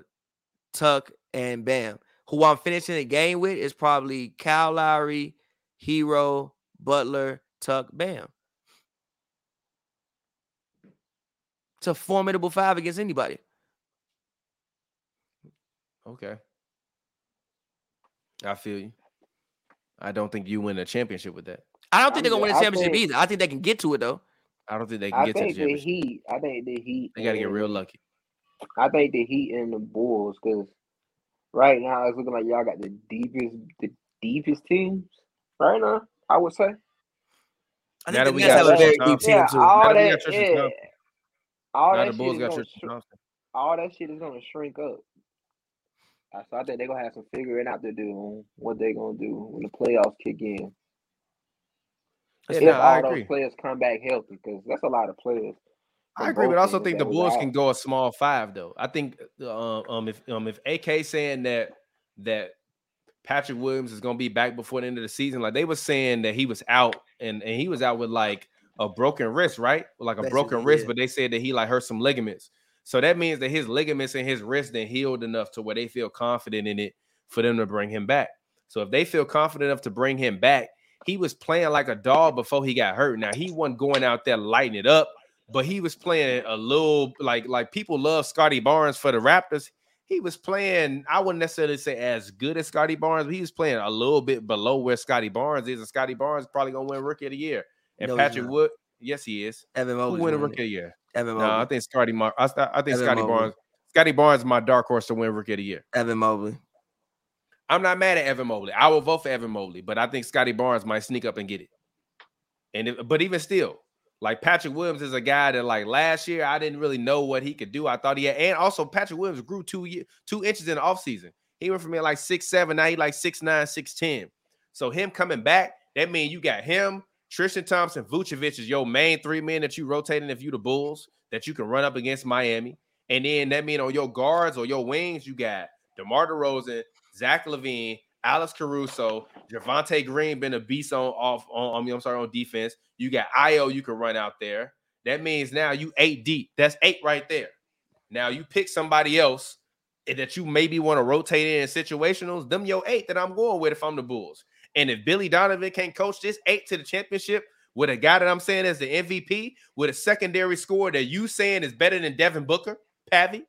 Tuck, and Bam. Who I'm finishing the game with is probably Cal Lowry, Herro, Butler, Tuck, Bam. It's a formidable five against anybody. Okay. I feel you. I don't think you win a championship with that. I don't think they're gonna win a a I championship think- either. I think they can get to it though. I don't think they can I get to the think the. Heat. I think the Heat. They got to get real lucky. I think the Heat and the Bulls, because right now it's looking like y'all got the deepest, the deepest teams right now. I would say. I Now think that we Nets got a very deep team Yeah, too. all Now that we got that, yeah, Thompson. All Now that the Bulls shit got is gonna Tristan all that shit is gonna shrink up. So I think they're gonna have some figuring out to do on what they're gonna do when the playoffs kick in. Yeah, if no, all I those agree. players come back healthy, because that's a lot of players. I agree, but I also think the Bulls out. can go a small five though. I think uh, um if um if AK saying that that Patrick Williams is gonna be back before the end of the season, like they were saying that he was out and, and he was out with like a broken wrist, right? Like a broken wrist, but they said that he like hurt some ligaments. So that means that his ligaments and his wrist then healed enough to where they feel confident in it for them to bring him back. So if they feel confident enough to bring him back, he was playing like a dog before he got hurt. Now he wasn't going out there lighting it up, but he was playing a little like like people love Scottie Barnes for the Raptors. He was playing, I wouldn't necessarily say as good as Scottie Barnes, but he was playing a little bit below where Scottie Barnes is. And Scottie Barnes probably gonna win rookie of the year. And No, Patrick. Wood, yes, he is. Evan Who Mobley's win a rookie of year? Evan Mobley. No, I think Scottie Mar- I, I think Evan Scottie Mobley. Barnes. Scottie Barnes is my dark horse to win rookie of the year. Evan Mobley. I'm not mad at Evan Mobley. I will vote for Evan Mobley, but I think Scottie Barnes might sneak up and get it. And if, but even still, like Patrick Williams is a guy that like last year I didn't really know what he could do. I thought he had, and also Patrick Williams grew two year, two inches in the offseason. He went from being like six seven, now he like six nine, six ten. So him coming back, that means you got him, Tristan Thompson, Vucevic is your main three men that you rotating if you the Bulls that you can run up against Miami. And then that mean on your guards or your wings, you got DeMar DeRozan, Zach LaVine, Alex Caruso, Javonte Green been a beast on off on I mean, I'm sorry on defense. You got Ayo you can run out there. That means now you eight deep. That's eight right there. Now you pick somebody else eh, that you maybe want to rotate in situationals. Them your eight that I'm going with if I'm the Bulls. And if Billy Donovan can't coach this eight to the championship with a guy that I'm saying as the MVP with a secondary score that you saying is better than Devin Booker, Pavy,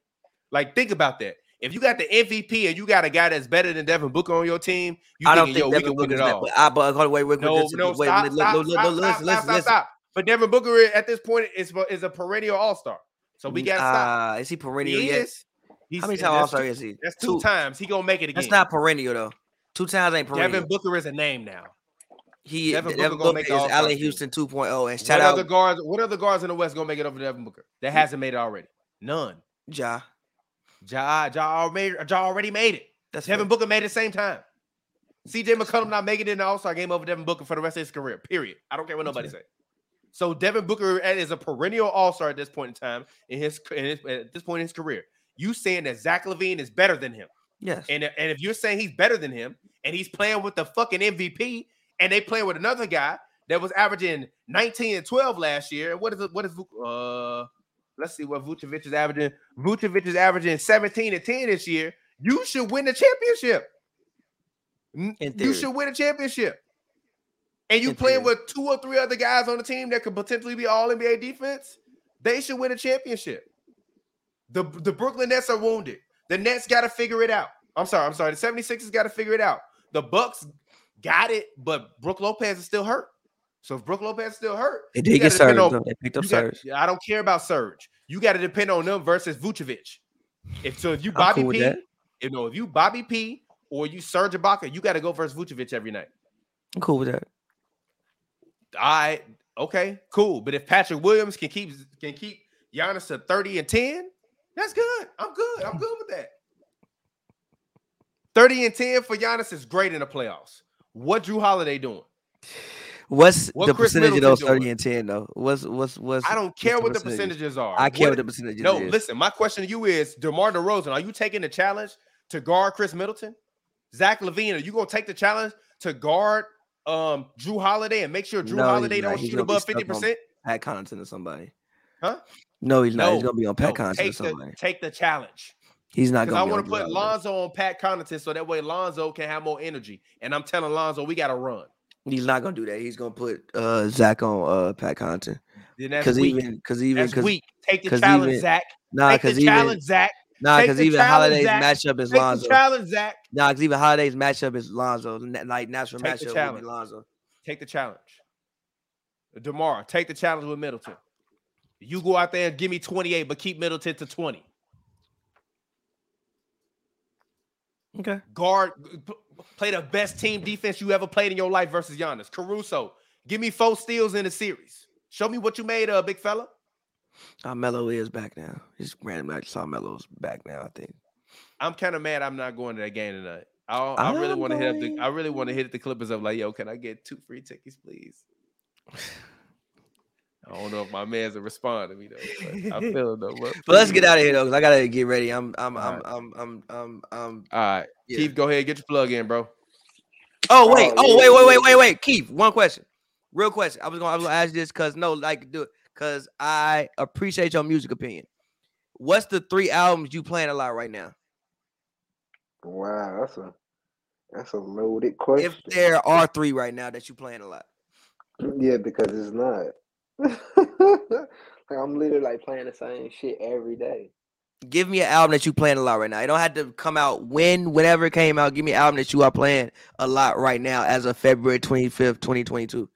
like think about that. If you got the MVP and you got a guy that's better than Devin Booker on your team, you I don't think yo, we Devin can win Booker's it all. But I but on, wait, wait, No, wait, no, wait, stop, wait, stop, stop, listen, stop, listen, stop, listen. stop. But Devin Booker at this point is is a perennial All Star. So we got to stop. Uh, is he perennial He yet? is. He's, How many times All Star two- is he? That's two, times. He gonna make it again. That's not perennial though. Two times ain't perennial. Devin Booker is a name now. he Devin Devin, Booker gonna Booker make is the Allan. Houston 2.0 and shout What out other guards? What other guards in the West gonna make it over Devin Booker? That hasn't made it already. None. Ja. Ja, ja already, ja already made it. That's Devin fair. Booker made it the same time. CJ McCollum not making it in the All Star game over Devin Booker for the rest of his career. Period. I don't care what nobody say. So Devin Booker is a perennial All Star at this point in time in his, in his at this point in his career. You saying that Zach LaVine is better than him, Yes. and and if you're saying he's better than him, and he's playing with the fucking MVP, and they playing with another guy that was averaging 19 and 12 last year, what is it? What is uh? Let's see what Vucevic is averaging. Vucevic is averaging 17 and 10 this year. You should win the championship. You should win a championship. And you In playing theory. with two or three other guys on the team that could potentially be all NBA defense. They should win a championship. The, the Brooklyn Nets are wounded. The Nets got to figure it out. I'm sorry. I'm sorry. The 76ers got to figure it out. The Bucks got it, but Brook Lopez is still hurt. So if Brook Lopez is still hurt, They did get Serge. on- They picked up Serge. I don't care about Serge. You got to depend on them versus Vucevic. If so, if you Bobby cool P, that. you know, if you Bobby P or you Serge Ibaka, you got to go versus Vucevic every night. I'm cool with that. I okay, cool. But if Patrick Williams can keep can keep Giannis to 30 and 10, that's good. I'm good. I'm good with that. 30 and 10 for Giannis is great in the playoffs. What Jrue Holiday doing? What's What the Chris percentage of those 30 doing? and 10 though? What's what's what's I don't care what the percentage? percentages are. I care what, What- the percentage No, is. listen. My question to you is: DeMar DeRozan, are you taking the challenge to guard Khris Middleton? Zach LaVine, are you gonna take the challenge to guard um Jrue Holiday and make sure Drew No, Holiday don't shoot above 50%? Pat Connaughton or somebody. Huh? No, he's not. He's gonna be on Pat No, Connaughton or take the take the challenge. He's not gonna. I want to put Lonzo on Pat Connaughton so that way Lonzo can have more energy. And I'm telling Lonzo we gotta run. He's not gonna do that. He's gonna put uh Zach on uh Pat Connaughton because even because even that's weak. Take the challenge, even- Zach. nah because even challenge, Zach. nah because even Holiday's Zach. matchup is Take the Lonzo. challenge, Zach. Nah, because even Holiday's matchup is Lonzo. Like natural Take matchup challenge. Lonzo. Take the challenge. Demar, take the challenge with Middleton. You go out there and give me 28, but keep Middleton to 20. Okay. Guard, play the best team defense you ever played in your life versus Giannis. Caruso, give me four steals in the series. Show me what you made, uh, big fella. Uh, Melo is back now. Just randomly I saw Melo's back now. I think. I'm kind of mad I'm not going to that game tonight. I, I really want to hit up the. I really want to hit the Clippers up like, yo, can I get two free tickets, please? *laughs* I don't know if my man's will respond to me though. But I *laughs* feel it though. But, But let's get out of here though, because I gotta get ready. I'm I'm I'm Alright. I'm I'm I'm I'm All right, yeah. Keith, go ahead, get your plug in, bro. Oh, oh wait, Oh, oh yeah, wait, wait, wait, wait, wait. Keith, one question. Real question. I was gonna I was gonna ask this because no, like do it because I appreciate your music opinion. What's the three albums you playing a lot right now? Wow, that's a that's a loaded question. If there are three right now that you playing a lot. Yeah, because it's not. *laughs* like I'm literally like playing the same shit every day. Give me an album that you playing a lot right now. It don't have to come out when, whenever it came out. Give me an album that you are playing a lot right now as of February 25th, 2022.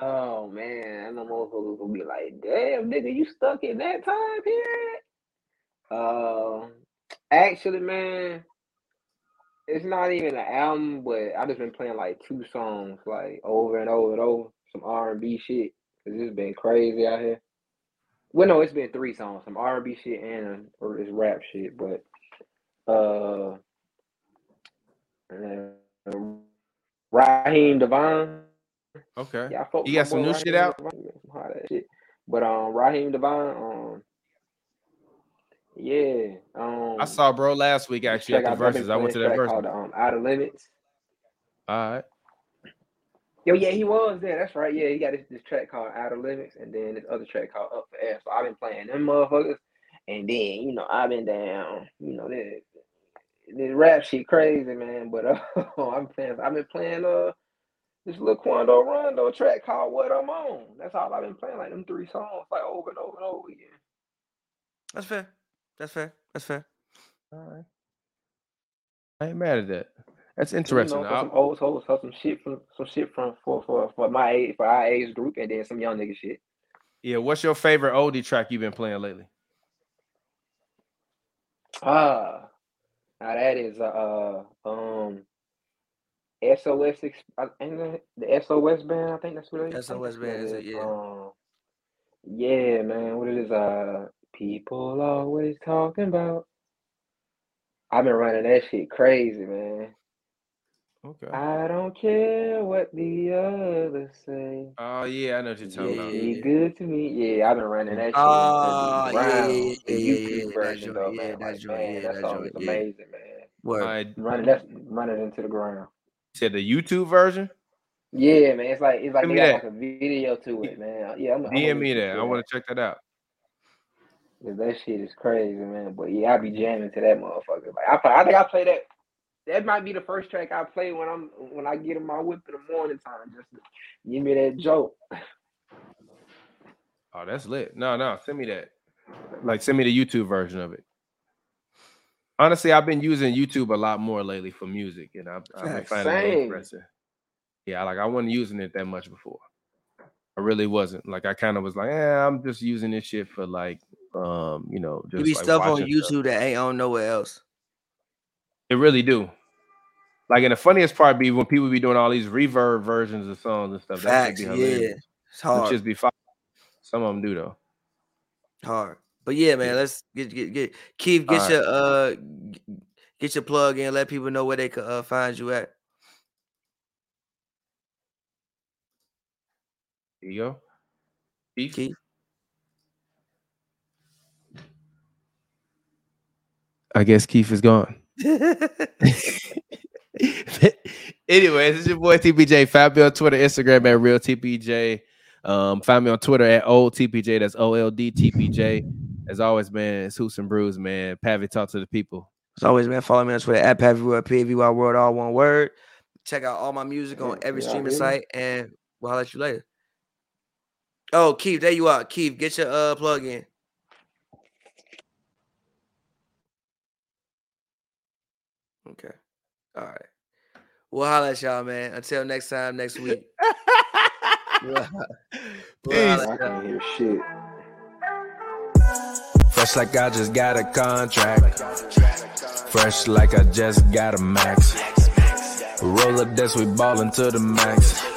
Oh man, I know motherfuckers gonna be like, damn nigga, you stuck in that time period? Um actually man, it's not even an album, but I just been playing like two songs like over and over and over, some R and B shit. Cause it's been crazy out here. Well no, it's been three songs, some R and B shit and or it's rap shit, but uh uh, Raheem Devine. Okay. Yeah, You got some new shit out? Devine, some hot ass shit. But um, Raheem Devine, um, yeah, um, I saw bro last week actually at the I- I've been verses. I went to that verse. called um, Out of Limits. All right. Yo, yeah, he was there. That's right. Yeah, he got this, this track called Out of Limits, and then this other track called Up for Air. So I've been playing them motherfuckers, and then you know I've been down. You know this this rap shit crazy, man. But *laughs* uh, I'm playing. I've been playing uh this little Quando Rondo track called What I'm On. That's all I've been playing, like them three songs, like over and over and over again. That's fair. That's fair. That's fair. All right. I ain't mad at that. That's You interesting. know, some old souls, some shit from some shit from for for for my age for our age group, and then some young nigga shit. yeah, what's your favorite oldie track you've been playing lately? Ah, now that is uh um SOS. Ex- I think the SOS band. I think that's what it is. I SOS that's what it band, is it? Yeah. Um, yeah, man. What it is? Uh, people always talking about. I've been running that shit crazy, man. Okay. I don't care what the others say. Oh yeah, I know what you're talking Yeah, about. yeah, Be yeah. good to me. Yeah, I've been running that shit. Ah, on yeah, yeah, yeah, yeah, yeah, YouTube that version though, yeah, man. that Like, joint, man, yeah, that that song joint, is yeah. amazing, man. Word. I Running that's running into the ground. said the YouTube version. Yeah, man. It's like it's like Send they got like a video to it, man. Yeah, I'm, I'm DM me that. I want to check that out. Cause that shit is crazy, man. But yeah, I be jamming to that motherfucker. Like I, play, I think I play that. That might be the first track I play when I'm when I get in my whip in the morning time. Just to give me that joke. *laughs* Oh, that's lit. No, no, send me that. Like, send me the YouTube version of it. Honestly, I've been using YouTube a lot more lately for music, and I've, I've been Facts. finding it Same. interesting. Yeah, like I wasn't using it that much before. I really wasn't. Like I kind of was like, yeah, I'm just using this shit for like, um, you know, You just be like stuff on watching YouTube stuff. that ain't on nowhere else. It really do. Like, and the funniest part be when people be doing all these reverb versions of songs and stuff. That Facts, should yeah. be hilarious. It's Them hard. shits be fire. Some of them do though. hard. But yeah, man, Yeah. let's get get get Keith, get Alright. your uh get your plug in, let people know where they can uh, find you at. Here you go. Keith? Keith. I guess Keith is gone. *laughs* Anyways, it's your boy TPJ. Find me on Twitter, Instagram at real TPJ. Um, find me on Twitter at old TPJ. That's O L D TPJ. As always, man, it's Hoots and Brews, man. Pavy, talk to the people. As always, man, follow me on Twitter at Pavy World, PAVY World, all one word. Check out all my music on every Yeah, streaming site, and we'll holler at you later. Oh, Keith, there you are. Keith, get your uh plug in. Okay. All right. We'll holler at y'all, man. Until next time, next week. We'll *laughs* ho- we'll holler I at y'all. can't hear shit. Fresh like I just got a contract. Fresh like I just got a max. Roll up, that's we ballin' to the max.